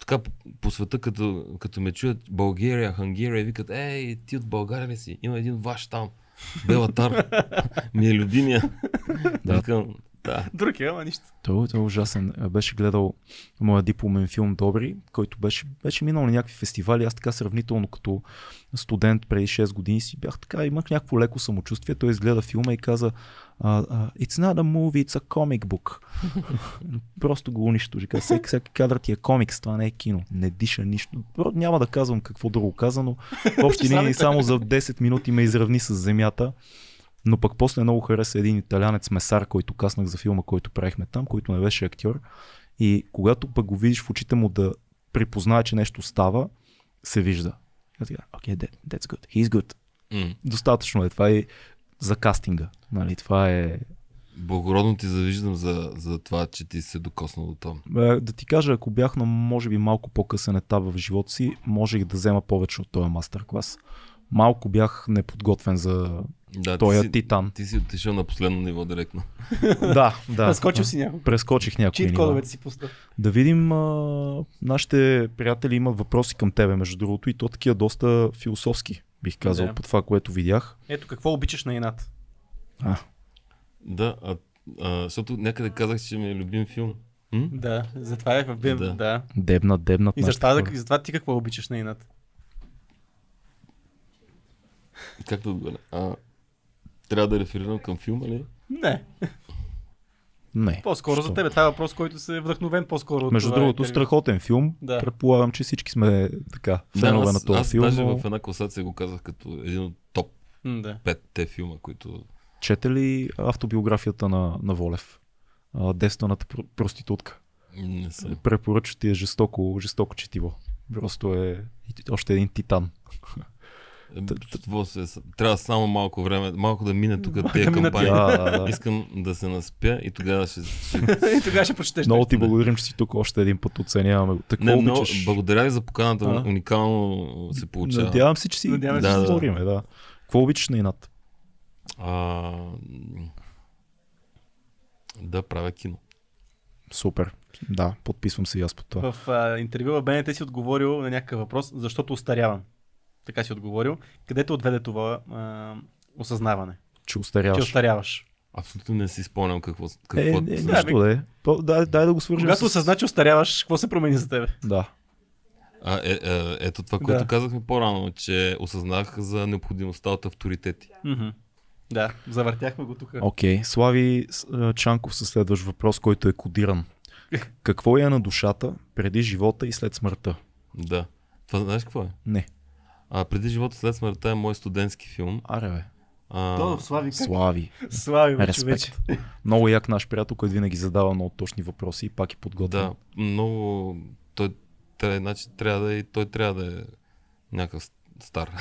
така по, света, като, като ме чуят България, Хангерия, викат, ей, ти от България ли си? Има един ваш там, Белатар, <laughs> ми е любимия. Да. Викам, да. Друг е, ама нищо. Той, той е ужасен. А, Беше гледал моя дипломен филм Добри, който беше, беше минал на някакви фестивали. Аз така сравнително като студент преди 6 години си бях така, имах някакво леко самочувствие. Той изгледа филма и каза It's not a movie, it's a comic book. <laughs> Просто го унищожи. Всеки, всеки кадър ти е комикс, това не е кино. Не диша нищо. Няма да казвам какво друго каза, но в <laughs> общи линии само за 10 минути ме изравни с земята. Но пък после много хареса един италянец месар, който каснах за филма, който правихме там, който не беше актьор. И когато пък го видиш в очите му да припознае, че нещо става, се вижда. Аз така, okay, that, that's good, he's good. М. Достатъчно е. Това е за кастинга. Нали? Това е... Благородно ти завиждам за, за това, че ти се докоснал до това. Е, Да ти кажа, ако бях на може би малко по-късен етап в живота си, можех да взема повече от този мастер клас. Малко бях неподготвен за Да, този ти, си, титан. ти си отишъл на последно ниво директно. <laughs> да, да. Наскочил си някой. Прескочих някои Чит кодовете си пусна. Да видим, а, нашите приятели имат въпроси към тебе, между другото, и то такива доста философски, бих казал, Да. по това, което видях. Ето какво обичаш на инат. А, Да, а, а, защото някъде казах, че ми е любим филм. М? Да, затова е в Бим. Да. Да. дебнат, дебнат. И затова, и затова ти какво обичаш на инат. Как да отговоря? А, трябва да реферирам към филма ли? Не, Не. по-скоро Що? за тебе. Това е въпрос, който се е вдъхновен по-скоро Между това другото, интервю. страхотен филм. Да. Предполагам, че всички сме така, фенове аз, на този аз филм. даже но... в една класация го казах като един от топ Да. 5 филма, които... Чете ли автобиографията на, на Волев? Девствената пр- проститутка. Не съм. Препоръчва ти е жестоко, жестоко четиво. Просто е още един титан. Е, Трябва само малко време, малко да мине тук тези Да кампании. Да, да, да. Искам да се наспя и тогава ще... ще... <laughs> и тогава ще прочетеш. Много ти благодарим, че си тук още един път оценяваме. го. Какво Не, много, обичаш? благодаря ви за поканата, А? уникално се получава. Надявам се, че си Надявам да, си. говориме, да. Какво обичаш на инат? А, да, правя кино. Супер. Да, подписвам се и аз под това. В а, интервю в БНТ си отговорил на някакъв въпрос, защото устарявам. Така си отговорил. Къде те отведе това а, осъзнаване? Че Че устаряваш. устаряваш. Абсолютно не си спомням какво... Е, какво... е, Да, нищо да е. Дай, дай да го свържем Когато с... осъзна, че устаряваш, какво се промени за тебе? Да. А, е, е, ето това, което Да. казахме по-рано, че осъзнах за необходимостта от авторитети. Мгм. Да, завъртяхме го тук. Окей. Okay. Слави Чанков със следващ въпрос, който е кодиран. Какво е на душата преди живота и след смъртта? Да. Това знаеш какво е? Не. А, преди живота след смъртта е мой студентски филм. Аре бе. А, То, Слави, как? Слави. Слави, бе, Респект. човече. Много як наш приятел, който винаги задава много точни въпроси и пак е подготвен. да, много... Той, трябва, значи, трябва да е, той трябва да е някакъв стар. <laughs>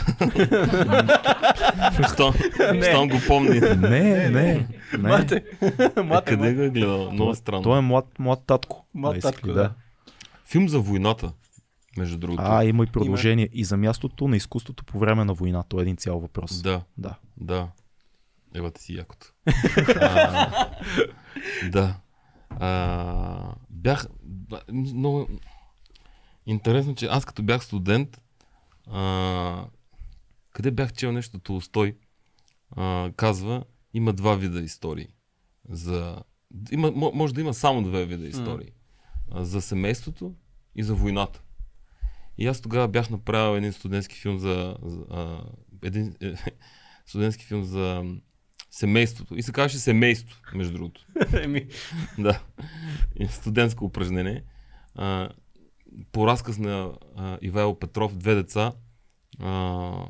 щом, Не. щом го помни. Не, не, не. Мате. Е, Мате, къде го е гледал? Много странно. той е млад, млад татко. Млад татко, да. Филм за войната, между другото. А, има и продължение. И за мястото на изкуството по време на война. Това е един цял въпрос. Да, да. да. Евате си якото. <laughs> а, да. А, бях... Много... Интересно, че аз като бях студент, а, къде бях чел нещо Толстой, а, казва, има два вида истории. За... Има, мо- може да има само две вида истории. А, за семейството и за войната. И аз тогава бях направил един студентски филм за... за а, един е, <laughs> студентски филм за семейството. И се казваше семейство, между другото. <laughs> Еми, Да. И студентско упражнение. А, по разказ на а, Ивайло Петров, две деца, а,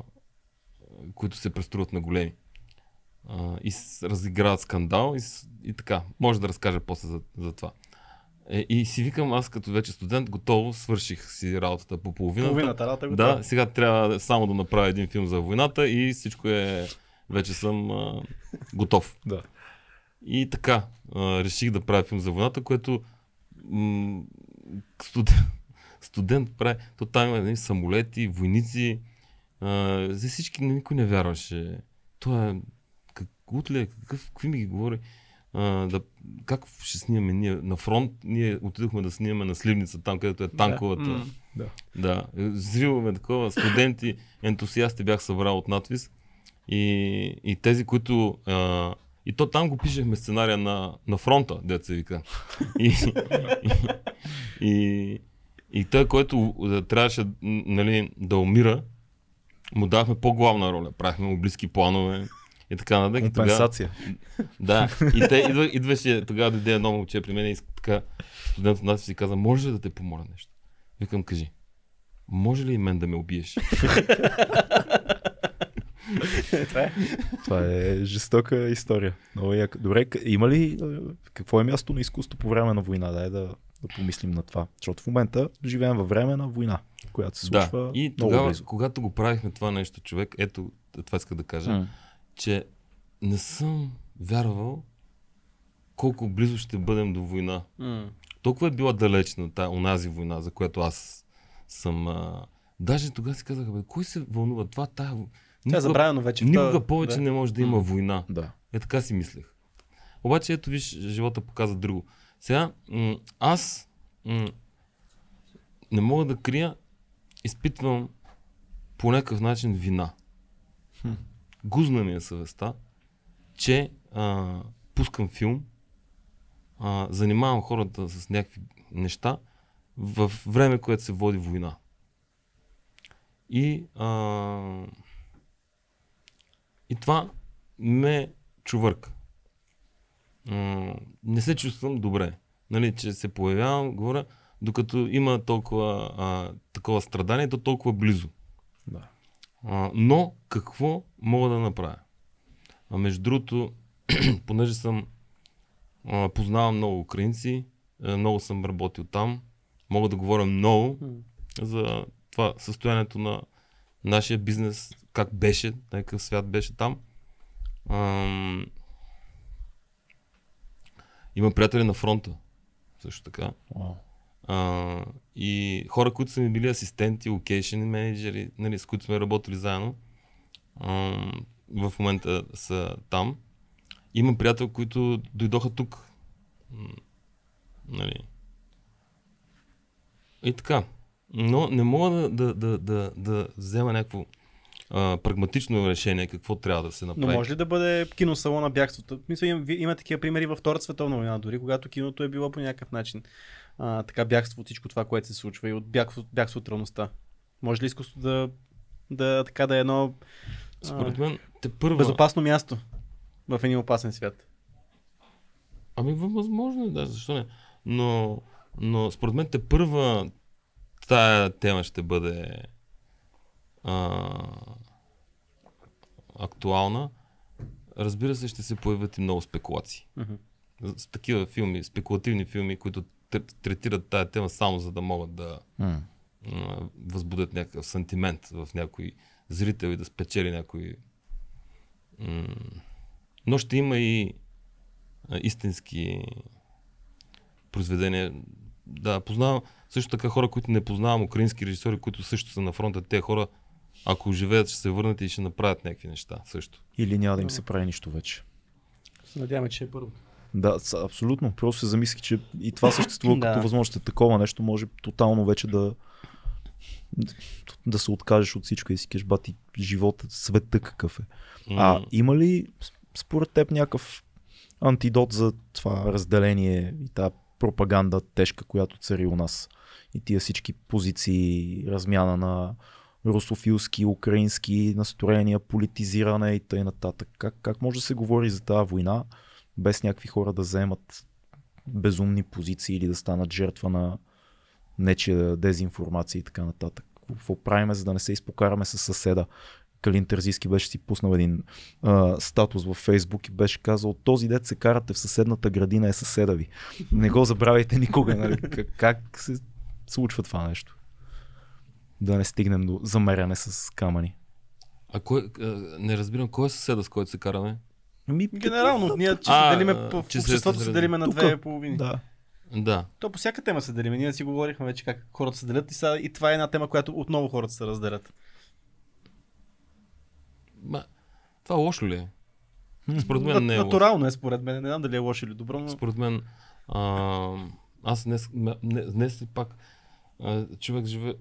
които се преструват на големи. А, и разиграват скандал и, и така. Може да разкажа после за, за това. Е, и си викам, аз като вече студент, готово свърших си работата по половината. Половината работа е готова. Да, сега трябва само да направя един филм за войната и всичко е... Вече съм а, готов. <laughs> Да. И така, а, реших да правя филм за войната, което м- студент, студент прави. То там има нали, самолети, войници. А, за всички никой не вярваше. Това е... Как, утле, какъв, какви ми ги говори? А, да, как ще снимаме ние на фронт? Ние отидохме да снимаме на Сливница, там където е танковата. М. Да. Да, взриваме такова, студенти, ентусиасти бях събрал от надвис и, и тези, които... А, и то там го пишехме сценария на, на фронта, деца се вика. И, и, и, и той, който трябваше нали, да умира, му давахме по-главна роля. Правихме му близки планове и така нататък. И тогава- Компенсация. да, и те идва, идваше, тогава дойде едно момче при мен и иска- така, студент от нас си каза, може ли да те помоля нещо? Викам, кажи, може ли и мен да ме убиеш? Това е. Това е жестока история. Много яка. Добре, има ли, какво е място на изкуство по време на война? Дай да, да помислим на това. Защото в момента живеем във време на война, която се случва да, и много тогава, близо. когато го правихме това нещо, човек, ето, това иска да кажа, М. че не съм вярвал колко близо ще бъдем до война. М. Толкова е била далечна та, онази война, за която аз съм... А... Даже тогава си казах, бе, кой се вълнува? Това, тая... Това е Никога, забравено вече. никога повече да. не може да има война. Да. Е така си мислех. Обаче ето виж, живота показа друго. Сега, м- аз м- не мога да крия, изпитвам по някакъв начин вина. Гузна ми е съвестта, че а, пускам филм, а, занимавам хората с някакви неща в време, което се води война. И, а, и това ме чувърка. Не се чувствам добре. Нали, че се появявам, говоря, докато има толкова а, такова страдание, то толкова близо. Да. А, но какво мога да направя? А между другото, <clears throat> понеже съм а, познавам много украинци, много съм работил там, мога да говоря много за това състоянието на нашия бизнес, как беше, някакъв свят беше там. Ам... Има приятели на фронта, също така. Уау. А, и хора, които са ми били асистенти, локейшн менеджери, нали, с които сме работили заедно, а, в момента са там. Има приятел, които дойдоха тук. Нали. И така. Но не мога да, да, да, да, да взема някакво а, прагматично решение какво трябва да се Но направи. може ли да бъде киносалона бягството? Мисля, има, има такива примери във Втората световна война, дори когато киното е било по някакъв начин а, така бягство от всичко това, което се случва и от бягство, бягство от реалността. Може ли изкуството да, да, така да е едно Според мен, те първа... безопасно място в един опасен свят? Ами възможно е, да, защо не. Но, но според мен те първа тая тема ще бъде а, актуална. Разбира се, ще се появят и много спекулации. С такива филми, спекулативни филми, които третират тая тема само за да могат да а, възбудят някакъв сантимент в някой зрител и да спечели някой. Но ще има и истински произведения. Да, познавам също така хора, които не познавам, украински режисьори, които също са на фронта. Те хора, ако живеят, ще се върнат и ще направят някакви неща също. Или няма да им се прави нищо вече. Се Надяваме, че е първо. Да, абсолютно. Просто се замислих, че и това <laughs> съществува Да. като възможност. Такова нещо може тотално вече да да се откажеш от всичко и си кажеш, бати, живота, света какъв е. А М, има ли според теб някакъв антидот за това разделение и тази пропаганда тежка, която цари у нас? И тия всички позиции, размяна на русофилски, украински настроения, политизиране и т.н. Как, как може да се говори за тази война, без някакви хора да вземат безумни позиции или да станат жертва на нечия дезинформация и така нататък? Какво правиме, за да не се изпокараме с съседа? Калин Терзийски беше си пуснал един а, статус във Фейсбук и беше казал, този дет се карате в съседната градина е съседа ви. Не го забравяйте никога. Нали? Как, как се случва това нещо? Да не стигнем до замеряне с камъни. А кой, а, не разбирам, кой е съседа, с който се караме? Ами, Генерално, ние че А, се делиме в че се обществото се разделим. делиме на Тука. две половини. Да. Да. То по всяка тема се делиме. Ние си говорихме вече как хората се делят и, са, и това е една тема, която отново хората се разделят. Ма, това лошо ли е? Според мен не е. Натурално е според мен. Не знам дали е лошо или добро, но Според мен, а, аз днес, не- днес пак а, човек живе.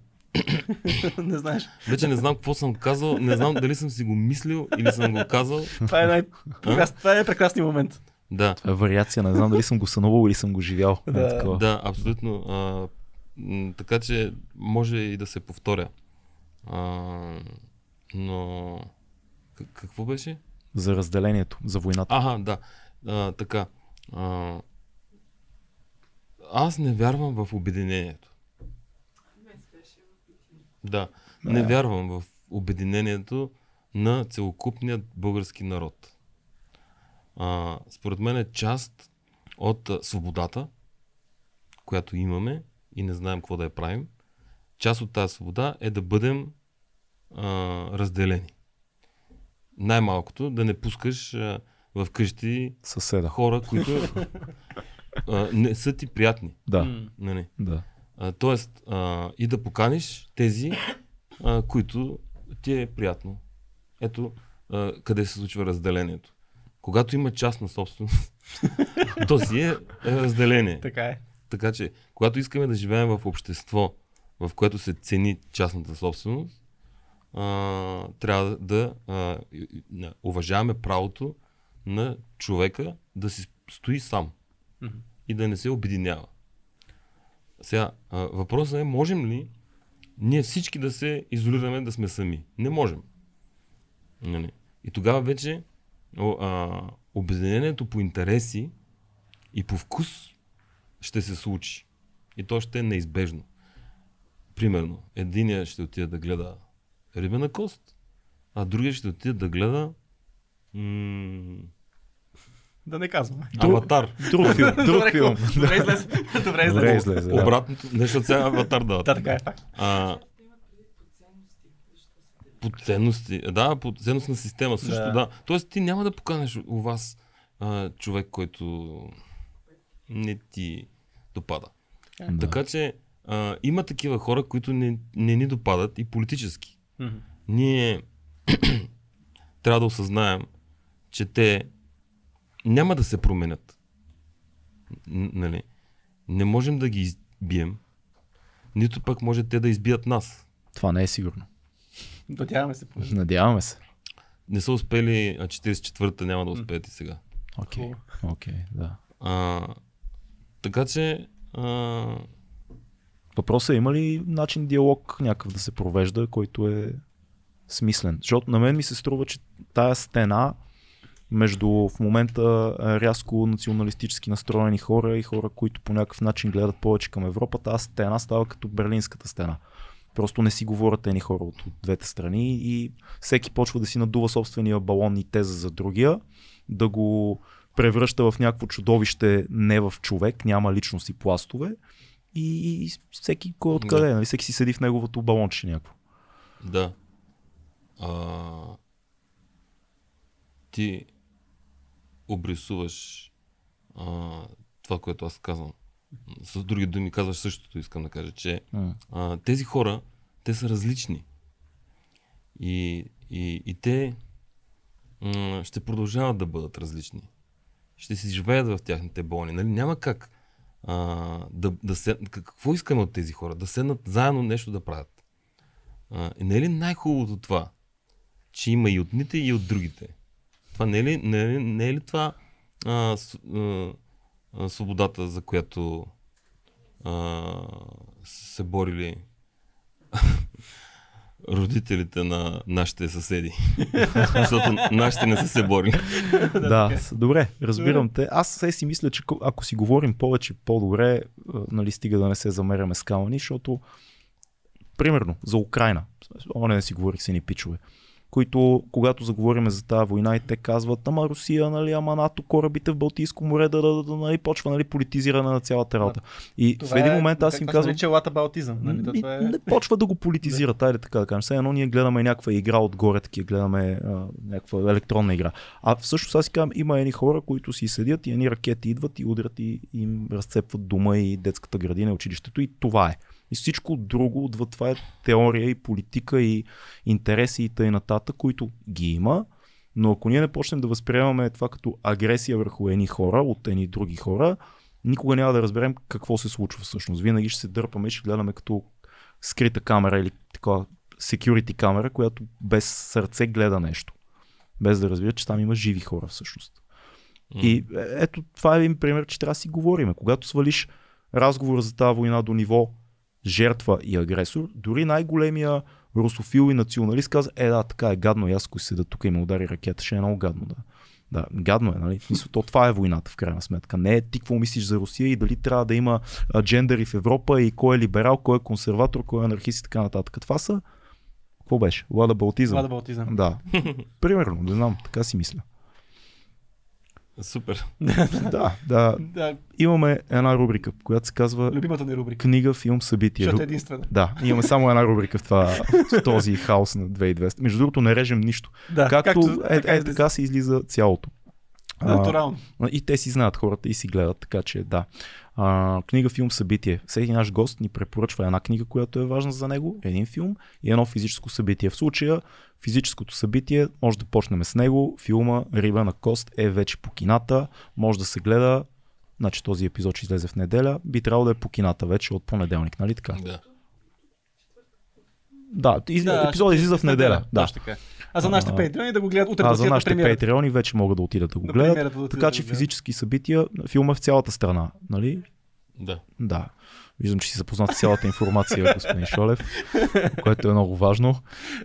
Не знаеш. Вече не знам какво съм казал, не знам дали съм си го мислил или съм го казал. Това е, най- това е прекрасният момент. Да, Това е вариация, не знам дали съм го сънувал или съм го живял. Е, Да. такова. да, абсолютно. А, така че може и да се повторя. А, но какво беше? За разделението, за войната. Аха, да. А, така. А, аз не вярвам в обединението. Да. Не Да. вярвам в обединението на целокупният български народ. А, според мен е част от свободата, която имаме и не знаем какво да я правим. Част от тази свобода е да бъдем а, разделени. Най-малкото да не пускаш а, в къщи Съседа. хора, които <laughs> а, не са ти приятни. Да. Нали? да. А, тоест, а, и да поканиш тези, а, които ти е приятно. Ето а, къде се случва разделението. Когато има частна собственост, <laughs> то си е, е разделение. Така е. Така че, когато искаме да живеем в общество, в което се цени частната собственост, а, трябва да а, уважаваме правото на човека да си стои сам Мгм. и да не се обединява. Сега, въпросът е, можем ли ние всички да се изолираме да сме сами? Не можем. Нали? И тогава вече о, а, обединението по интереси и по вкус ще се случи. И то ще е неизбежно. Примерно, единия ще отиде да гледа рибена кост, а другия ще отиде да гледа м- Да не казваме. аватар. Друг <laughs> филм, друг Добре, филм. <laughs> <laughs> Добре излезе. Добре Добре излезе. излезе. да. Обратното, нещо сега аватар да. Да, така е факт. А, по ценности. Да, по ценностна система също, Да. да. Тоест ти няма да поканеш у вас а, човек, който не ти допада. Да. Така че а, има такива хора, които не, не ни допадат и политически. Мгм. Ние <clears throat> трябва да осъзнаем, че те няма да се променят. Нали? Не можем да ги избием, нито пък може те да избият нас. Това не е сигурно. Надяваме се. поне. Надяваме се. Не са успели, а 44-та няма да успеят и сега. Окей, Хубаво. окей, да. А, така че, а, Въпросът е има ли начин диалог някакъв да се провежда, който е смислен? Защото на мен ми се струва, че тая стена между в момента рязко националистически настроени хора и хора, които по някакъв начин гледат повече към Европа, тази стена става като Берлинската стена. Просто не си говорят едни хора от, от двете страни и всеки почва да си надува собствения балон и теза за другия, да го превръща в някакво чудовище, не в човек, няма личност и пластове и, и всеки кой откъде, Да. нали? всеки си седи в неговото балонче някакво. да. А, ти обрисуваш а, това, което аз казвам. С други думи казваш същото, искам да кажа, че а, тези хора, те са различни. И, и, и те м- ще продължават да бъдат различни. Ще си живеят в тяхните болни. Нали? Няма как а, да, да се... Какво искаме от тези хора? Да седнат заедно нещо да правят. А, и не е ли най-хубавото това, че има и от ните, и от другите? Това не е ли, не е ли, не е ли това а, с, а, а, свободата, за която а, се борили <laughs> родителите на нашите съседи. <laughs> Защото нашите не са се борили. <laughs> Да, добре, разбирам те. Аз сега си мисля, че ко- ако си говорим повече, по-добре, а, нали, стига да не се замеряме с камъни, защото, примерно, за Украина, оне не си говорих с едни пичове, които, когато заговориме за тази война и те казват, ама Русия, нали, ама НАТО, корабите в Балтийско море, да, да, да, да нали, почва нали, политизиране на цялата работа. И Това в един е- момент аз им казвам, латабалтизъм. Нали? То ми, Това е... не почва да го политизира, тайде така да кажем. Все едно ние гледаме някаква игра отгоре, таки гледаме а, някаква електронна игра. А всъщност аз си казвам, има едни хора, които си седят и едни ракети идват и удрят и им разцепват дома и детската градина, училището и това е. И всичко друго отвъд това е теория и политика и интереси и т.н. които ги има, но ако ние не почнем да възприемаме това като агресия върху едни хора от едни други хора, никога няма да разберем какво се случва всъщност. Винаги ще се дърпаме и ще гледаме като скрита камера или такова security камера, която без сърце гледа нещо. Без да разбира, че там има живи хора всъщност. И е, ето това е един пример, че трябва да си говорим. Когато свалиш разговора за тази война до ниво жертва и агресор, дори най-големия русофил и националист каза, е да, така е гадно, и аз ако седа тук и ме удари ракета, ще е много гадно. Да. Да, гадно е, нали? То това е войната в крайна сметка. Не е ти какво мислиш за Русия и дали трябва да има а, джендери в Европа и кой е либерал, кой е консерватор, кой е анархист и така нататък. Това са, какво беше? Лада Балтизъм. Латабалтизъм. Да. Примерно, не знам, така си мисля. Супер. <laughs> да, да. Да, Имаме една рубрика, която се казва любимата ни рубрика. книга, филм, събитие. Защото е единствена. Да, имаме само една рубрика в, това, в този хаос на 2200. Между другото, не режем нищо. Да, Както, е, е, излиза. така се излиза цялото. А, Натурално. и те си знаят хората и си гледат, така че да. А, книга, филм, събитие. Всеки наш гост ни препоръчва една книга, която е важна за него, един филм и едно физическо събитие. В случая физическото събитие, може да почнем с него. Филма Риба на кост е вече по кината, може да се гледа. Значи този епизод ще излезе в неделя. Би трябвало да е по кината вече от понеделник, нали така? Да. Да, из... Да, епизодът излиза в неделя. Да. Точно така. А за нашите патреони да го гледат утре А да за на нашите премиерата. патреони вече могат да отидат да го На гледат. да отидат Така да че физически събития, филма е в цялата страна, нали? Да. Да. Виждам, че си запознат с цялата информация, <laughs> господин Шолев, което е много важно.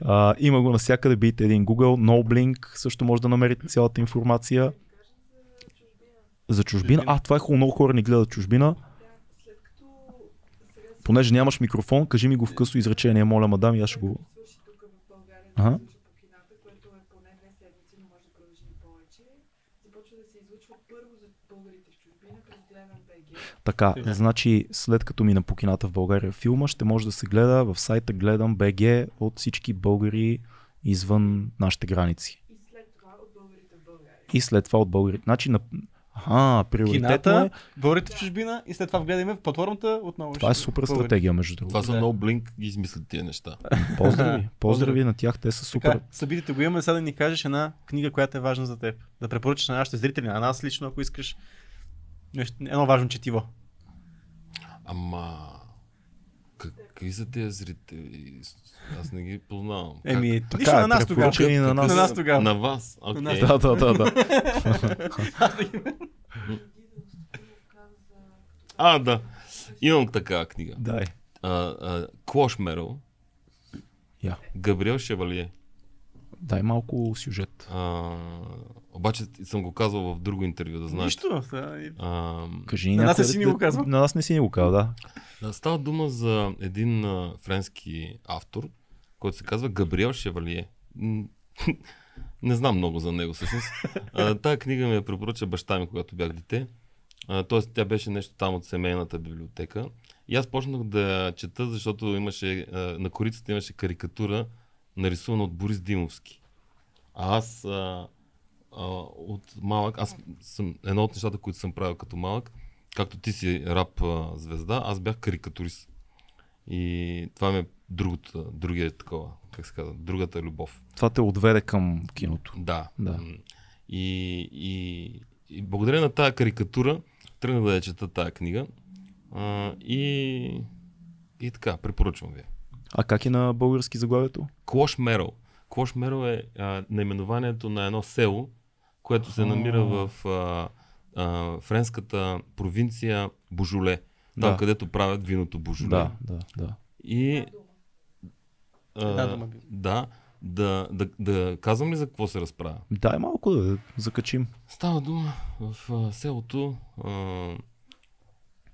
А, има го навсякъде, бийте един Google, NoBlink, също може да намерите цялата информация. За чужбина? А, това е хубаво, много хора ни гледат чужбина. Понеже нямаш микрофон, кажи ми го в късо изречение, моля, мадам, и аз ще го... Ага. което е поне две седмици, но може да продължи и повече. Започва да се излъчва първо за българите в чужбина през Гледан БГ. Така, Сега. значи след като мина по кината в България филма, ще може да се гледа в сайта Гледам БГ от всички българи извън нашите граници. И след това от българите в България. И след това от българите. Значи на... Аха, приоритетно Кината, е. българите в чужбина и след това вгледаме в платформата отново. Това е супер българите. стратегия, между другото. Това са много блинк ги измислят тия неща. <laughs> Поздрави. Поздрави на тях, те са супер. Така, събитите го имаме, сега да ни кажеш една книга, която е важна за теб. Да препоръчаш на нашите зрители, на нас лично, ако искаш. Нещо, едно важно четиво. Ама... Какви са тези зрители? Аз не ги познавам. Как? Еми, Така нищо е, на нас тогава. препоръчани на нас. На нас тогава. На вас. Окей. нас. Да, да, да, да. А, да. Имам такава книга. Дай. Клош Мерл. Габриел Шевалие. Дай малко сюжет. А, обаче съм го казвал в друго интервю, да знаеш. Нищо. и- А, Кажи На нас не си ни го казва. На нас не си ни го казва, да. да, става дума за един а, френски автор, който се казва Габриел Шевалие. <laughs> Не знам много за него всъщност. А, тая книга ми я препоръча баща ми, когато бях дете. А, тоест, тя беше нещо там от семейната библиотека. И аз почнах да чета, защото имаше, а, на корицата имаше карикатура, нарисувана от Борис Димовски. А аз а, а, от малък, аз съм едно от нещата, които съм правил като малък, както ти си рап а, звезда, аз бях карикатурист. И това ми е другото, другия такова, как се казва, другата любов. Това те отведе към киното. Да. Да. И, и, и благодарение на тази карикатура тръгнах да я чета тази книга. А, и, и така, препоръчвам ви. А как е на български заглавието? Клош Мерл. Клош Мерл е а, наименованието на едно село, което се намира в а, а, френската провинция Божоле. Там, Да. където правят виното Божоле. Да, да, да. И а, Една дума би. да, да, да, да казвам ли за какво се разправя? Дай малко да закачим. Става дума в а, селото а,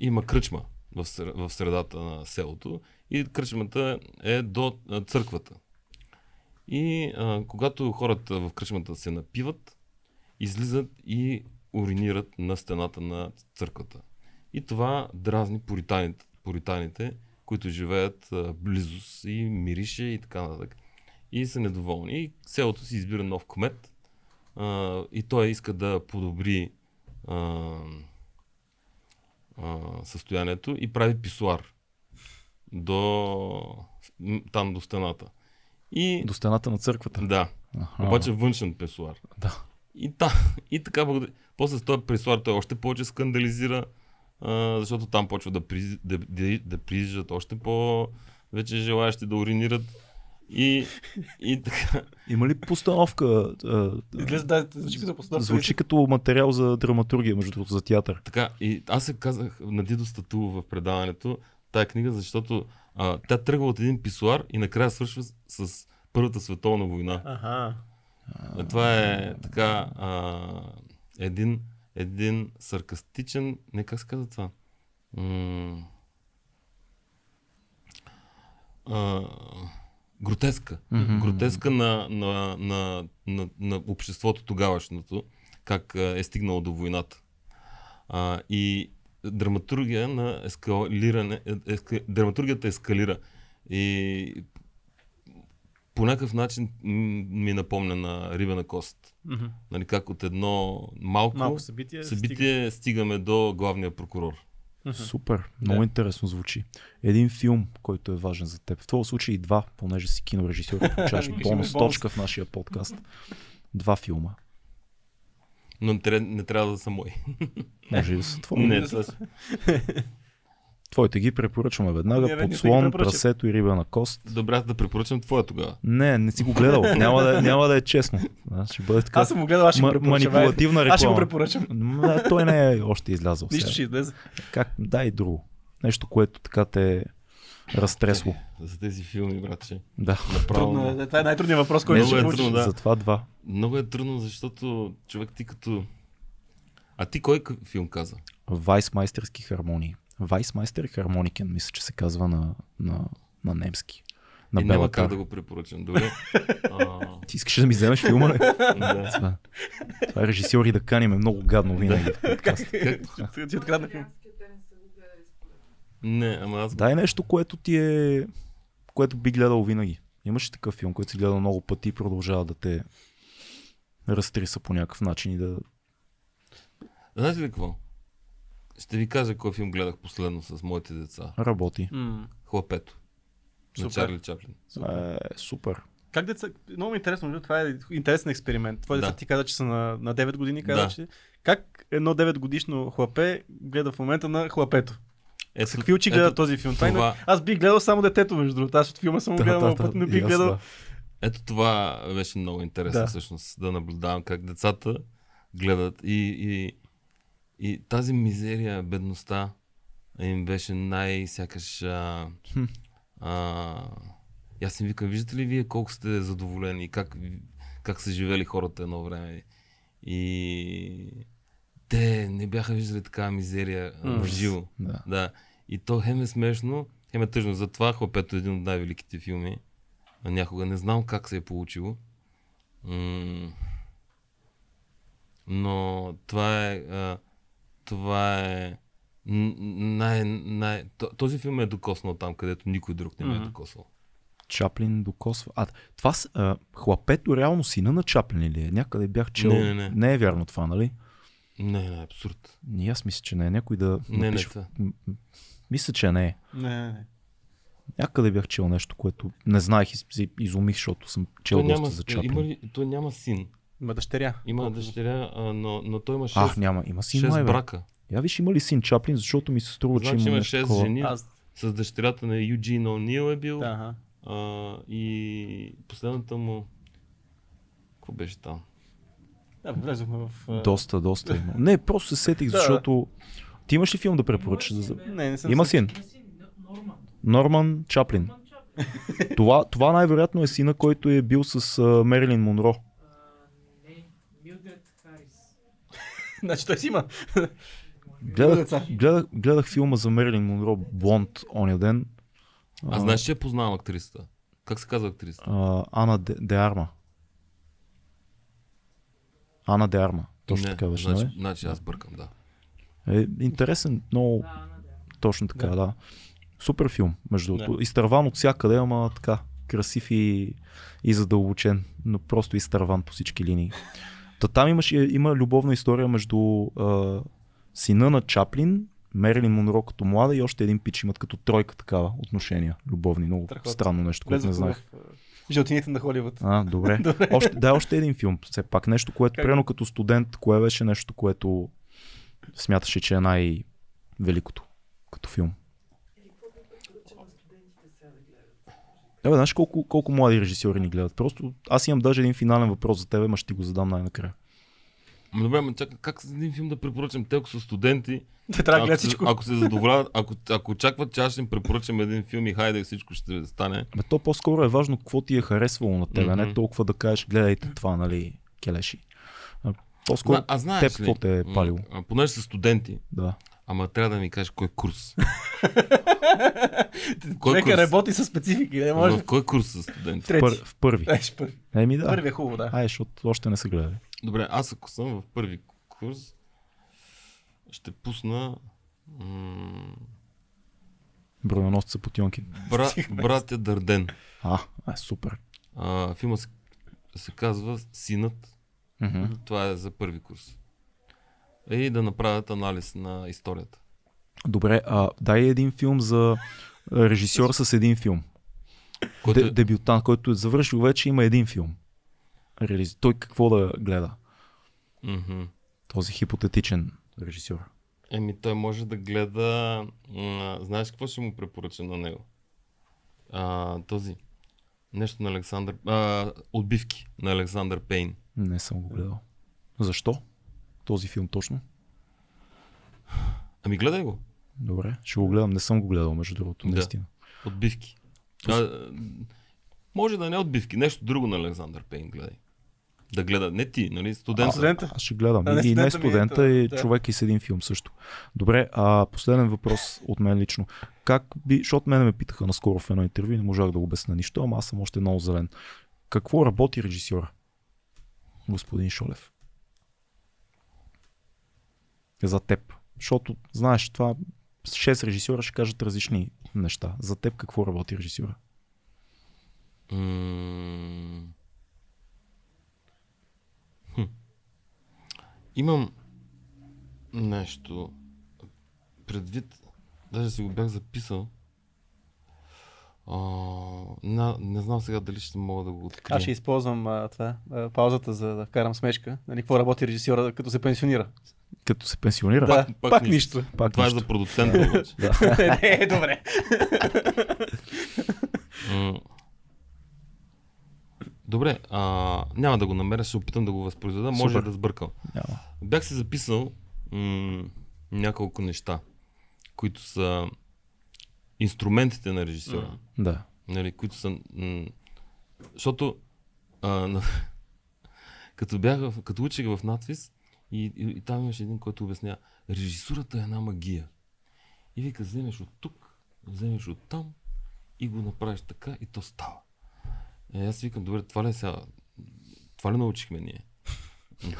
има кръчма в, в средата на селото и кръчмата е до църквата. И а, когато хората в кръчмата се напиват, излизат и уринират на стената на църквата. И това дразни пуританите, пуританите които живеят близост и мирише и така нататък. И са недоволни. И селото си избира нов кмет а, и той иска да подобри а, а, състоянието и прави писуар до там до стената. И До стената на църквата. да, Аха. обаче външен писуар. Да. И, та, и така. После с този писуар той още повече скандализира, а, защото там почва да, при, да, да, да прииждат още по вече желаящи да уринират. И, и така. Има ли постановка? а, Излезе, да, звучи като постановка. Звучи като материал за драматургия, между другото, за театър. Така, и аз се казах на Дидо Статул в предаването тая книга, защото а, тя тръгва от един писуар и накрая свършва с, с Първата световна война. Аха. А, Това е така а, един, един саркастичен, не как се казва това? М- а, гротеска. Мгм. Гротеска на, на, на, на, на обществото тогавашното, как е стигнало до войната. А, и драматургия на ескалиране, е- еска, драматургията ескалира. И по някакъв начин ми напомня на Рибена кост. Мгм. Нали, как от едно малко, Малко събитие. събитие стигаме до главния прокурор. Мгм. Супер, много Да. интересно звучи. Един филм, който е важен за теб. В този случай и два, понеже си кинорежисьор, получаваш <laughs> бонус. точка в нашия подкаст. Два филма. Но не, трябва- не трябва да са мои. <laughs> Може и да са твои. Не, това са- <laughs> Твоите ги препоръчваме веднага. Не, Подслон, прасето и риба на кост. Добре, аз да препоръчам твоя тогава. Не, не си го гледал. Няма да, <laughs> няма да е честно. А, Ще бъде така Аз съм го гледал, аз ще препоръчам. манипулативна Аз ще го реклама. препоръчам. М, Той не е още излязъл. Нищо ще излезе. Как? Дай друго. Нещо, което така те е разтресло. За тези филми, братче. Да. Направо. Трудно е. Това е най-трудният въпрос, който ще е трудно, да. Затова два. Много е трудно, защото човек ти като... А ти кой филм каза? Вайсмайстерски хармонии. Вайсмайстер хармоникен, мисля, че се казва на, на, на немски. На и няма как да го препоръчам. Добре. <laughs> а, Ти искаш да ми вземеш филма, ли? <laughs> да. Това, това е режисьори да каним е много гадно винаги в подкаст. <laughs> Ти открадна филм. Италианския те не са го гледали според мен. Не, ама аз... Дай нещо, което ти е... което би гледал винаги. Имаш ли такъв филм, който си гледал много пъти и продължава да те разтриса по някакъв начин и да... Знаете ли какво? Ще ви кажа кой филм гледах последно с моите деца. работи? М. Хлапето. На Супер. Чарли Чаплин. Е, супер. Как деца... Много ми е интересно, това е интересен експеримент. Твои Да. деца ти каза, че са на, на 9 години, каза, Да. че... Как едно 9 годишно хлапе гледа в момента на хлапето? Ето, С какви очи гледа ето, този филм? Това... Аз бих гледал само детето, между другото. Аз от филма съм Да, гледал да, да, път, но и бих гледал... да. Ето това беше много интересно Да. всъщност, да наблюдавам как децата гледат и, и, и тази мизерия, бедността им беше най-сякаш... А, Хм. а, и аз им викам, виждате ли вие колко сте задоволени, как, как са живели хората едно време. И те не бяха виждали такава мизерия в живо. Да. Да. И то хем е смешно, хем е тъжно. Затова Хлапето е един от най-великите филми. Някога не знам как се е получило. М- но това е. А, това е. Най, най, то- този филм е докоснал там, където никой друг не ме е докосвал. Чаплин докосва. А, това с, а, хлапето реално сина на Чаплин ли е? Някъде бях чел. Не, не, не. не е вярно това, нали? Не, не, абсурд. И аз мисля, че не е. Някой да Не, не, напише. м- Мисля, че не е. Не, не, не. Някъде бях чел нещо, което не знаех и се изумих, защото съм чел Той доста няма, за Чаплин. има ли, той няма син. Има дъщеря. Има Колко- дъщеря, а, но, но той има 6, Ах, няма. Има син, май, 6 бе. брака. Я виж, има ли син Чаплин, защото ми се струва, че Значи има има нещо 6 такова. жени. Аз... С дъщерята на Юджин О'Нил е бил. Да, ага. А, и последната му... Какво беше там? Да, влезохме в... а, Доста, доста има. Не, просто се сетих, Да. защото... Ти имаш ли филм да препоръчаш? За... Не, не съм Има син. Норман. Чаплин. Това, това най-вероятно е сина, който е бил с а, Мерилин Монро. Не, Милдред Харис. <laughs> Значи той си има. Гледах, гледах, гледах филма за Мерилин Монро Блонд оня ден. Аз знаеш, че я познавам актрисата. Как се казва актрисата? А, Ана Де, Де Арма. Ана Де Арма. Точно не, така беше, значи, нали? значи аз бъркам, да. Е, интересен, много Да, точно така, да. да. Супер филм, между Да. другото. Изтърван от всякъде, ама така, красив и, и задълбочен, но просто изтърван по всички линии. Та там имаше, има любовна история между а, сина на Чаплин, Мерилин Монро като млада и още един пич имат като тройка такава отношения, любовни. Много Страхотно. странно нещо, което не знаех. в жълтините на Холивуд. А, добре. <laughs> Добре. Още, да, още един филм. Все пак нещо, което, Как? примерно като студент, кое беше нещо, което смяташе, че е най-великото като филм. Абе, знаеш колко, колко млади режисьори ни гледат? Просто аз имам даже един финален въпрос за тебе, ма ще ти го задам най-накрая. Ама добре, ма чакай, как с един филм да препоръчам? Те ако са студенти, Те трябва ако, всичко. ако се задоволяват, ако, ако очакват, че аз ще им препоръчам един филм и хайде всичко ще стане. Ме то по-скоро е важно какво ти е харесвало на тебе, Мгм. не толкова да кажеш, гледайте това, нали, келеши. А, По-скоро, Зна- а знаеш теб ли, какво те е палило? а, Понеже са студенти, да. ама трябва да ми кажеш кой курс. <laughs> кой Човека курс? работи с специфики, не може. В кой курс са студенти? Трети. Пър, в първи. Първи. Еми да. Първи е хубаво, да. Ай, защото още не са гледали. Добре, аз ако съм в първи курс, ще пусна м- Броненосца Потионкин. бра. Братя Дърден. А, а, супер. А, филма се, се казва Синът. Мгм. Това е за първи курс. И да направят анализ на историята. Добре, а дай един филм за режисьор с един филм. Който Де, е- дебютант, който е завършил вече, има един филм. Реализ... Той какво да гледа? Мгм. Този хипотетичен режисьор. Еми, той може да гледа. Знаеш какво ще му препоръча на него? А, този. Нещо на Александър. А, отбивки на Александър Пейн. Не съм го гледал. Защо? Този филм точно? Ами гледай го. Добре, ще го гледам. Не съм го гледал, между другото, Да. наистина. Отбивки. А, може да не отбивки, нещо друго на Александър Пейн гледай. Да гледа, не ти, нали, студент. Студента. Аз ще гледам. А, не и, и не студента е и да. човек и с един филм също. Добре, а последен въпрос от мен лично. Как би, защото мене ме питаха наскоро в едно интервю, не можах да го обясня нищо, ама аз съм още много зелен. Какво работи режисьора? Господин Шолев. За теб. Защото, знаеш, това 6 режисьора ще кажат различни неща. За теб какво работи режисьора? М, хм. Имам нещо предвид, даже си го бях записал. А, на, не знам сега дали ще мога да го открия. Аз ще използвам а, това, а, паузата, за да вкарам смешка. Нали, какво работи режисьора, като се пенсионира? Като се пенсионира? Да, пак пак, пак нищо. нищо. Пак Това е нищо. за продуцента <laughs> обаче. <laughs> не, добре. Добре, а, няма да го намеря, ще се опитам да го възпроизведа. Може Супер. да сбъркам. Няма. Бях си записал м- няколко неща, които са инструментите на режисьора. Да. Нали, които са... М- защото а, на, <laughs> като, бях в, като учих в надвис и, и, и там имаше един, който обясня, режисурата е една магия. И вика, вземеш от тук, вземеш от там и го направиш така и то става. Е, аз викам, добре, това ли е сега? Това ли научихме ние? <laughs>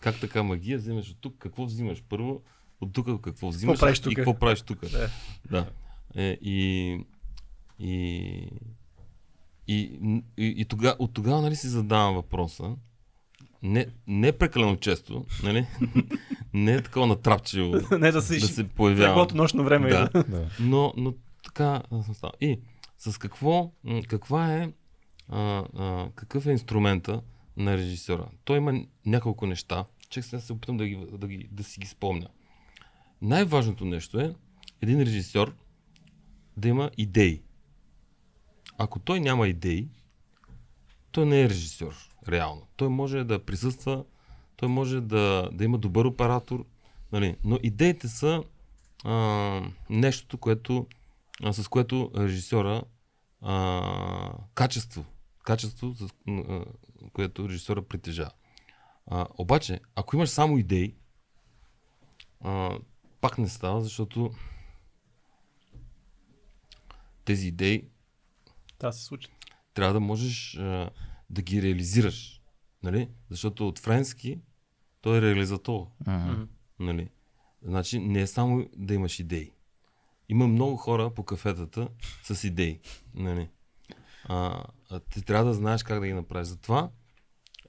как така магия? Вземеш от тук, какво взимаш? Първо, от тук какво взимаш правиш и тука? какво правиш тук? Да. Да. Е, и, и, и, и, и тога, от тогава нали, си задавам въпроса. Не, не прекалено често, нали? <laughs> не е такова натрапчиво <laughs> не да си да се появява. Теглото нощно време. Да. Да. Но, но така съм стал. И с какво, каква е, а, а, какъв е инструмента на режисьора? Той има няколко неща, че сега се опитам да, ги, да, ги, да си ги спомня. Най-важното нещо е един режисьор да има идеи. Ако той няма идеи, той не е режисьор, реално. Той може да присъства, той може да, да има добър оператор, нали? но идеите са а, нещото, което, а, с което режисьора а, качество, качество, с а, което режисьора притежава. А, обаче, ако имаш само идеи, а, пак не става, защото тези идеи Трябва да се случи. трябва да можеш а, да ги реализираш. Нали? Защото от френски той е реализатор. Мгм. Нали? Значи не е само да имаш идеи. Има много хора по кафетата с идеи. Нали? А, а ти трябва да знаеш как да ги направиш. Затова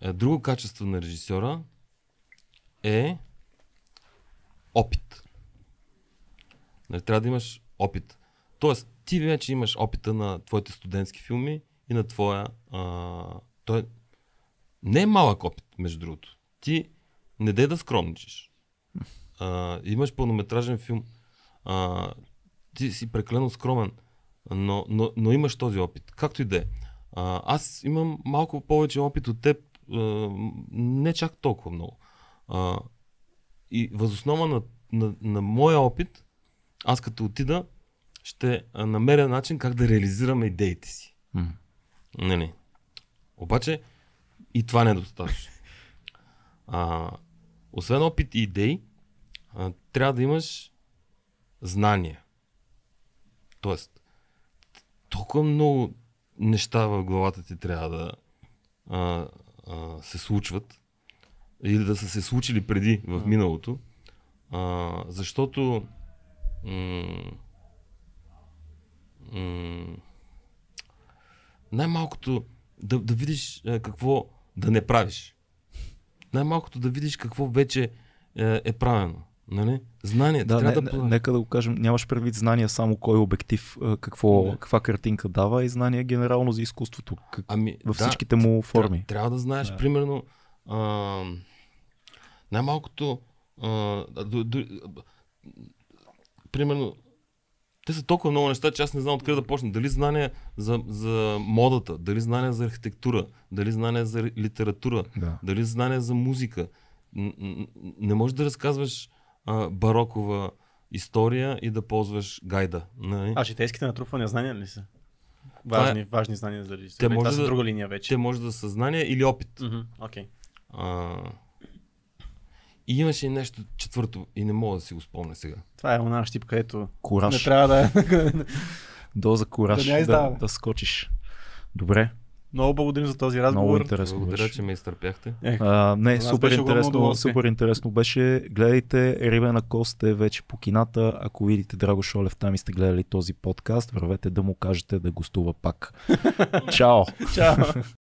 е, друго качество на режисьора е опит. Нали, трябва да имаш опит. Тоест, ти вече имаш опита на твоите студентски филми и на твоя... А, той не е малък опит, между другото. Ти не дай да скромничиш. А, имаш пълнометражен филм. А, ти си прекалено скромен, но, но, но имаш този опит. Както и да е. Аз имам малко повече опит от теб, а, не чак толкова много. А, и възоснова на, на, на моя опит, аз като отида, ще намеря начин как да реализираме идеите си. М. Нали. Обаче и това не е достатъчно. А, освен опит и идеи, а, трябва да имаш знания. Тоест, толкова много неща в главата ти трябва да а, а, се случват или да са се случили преди в миналото, а, защото м- м- най-малкото да, да видиш какво да не правиш. Най-малкото да видиш какво вече е, е правено. Нали? Знание. Да, не, да, не, нека да го кажем, нямаш предвид знания само кой обектив, а, какво, Не. каква картинка дава и знания генерално за изкуството, как, Ами, във да, всичките му форми. Трябва, трябва да знаеш, Да. примерно, а, най-малкото, а, д, д, примерно, те са толкова много неща, че аз не знам откъде да почна. Дали знания за, за модата, дали знания за архитектура, дали знания за литература, Да. дали знания за музика. Не можеш да разказваш а, барокова история и да ползваш гайда. Нали? А житейските натрупвания знания ли са? Това е- Важни, важни знания за режисера. Те Те може това са да- друга линия вече. Те може да са знания или опит. Окей. А, и имаше и нещо четвърто и не мога да си го спомня сега. Това е една щип, където Кураж. не трябва да... <laughs> Доза кураж Да да, да, скочиш. Добре, Много благодарим за този много разговор. интересно Благодаря, беше. че ме изтърпяхте. Е, А, не, супер интересно, супер интересно беше. Гледайте Рибена кост е вече по кината. Ако видите Драго Шолев там и сте гледали този подкаст, вървете да му кажете да гостува пак. <laughs> Чао! Чао!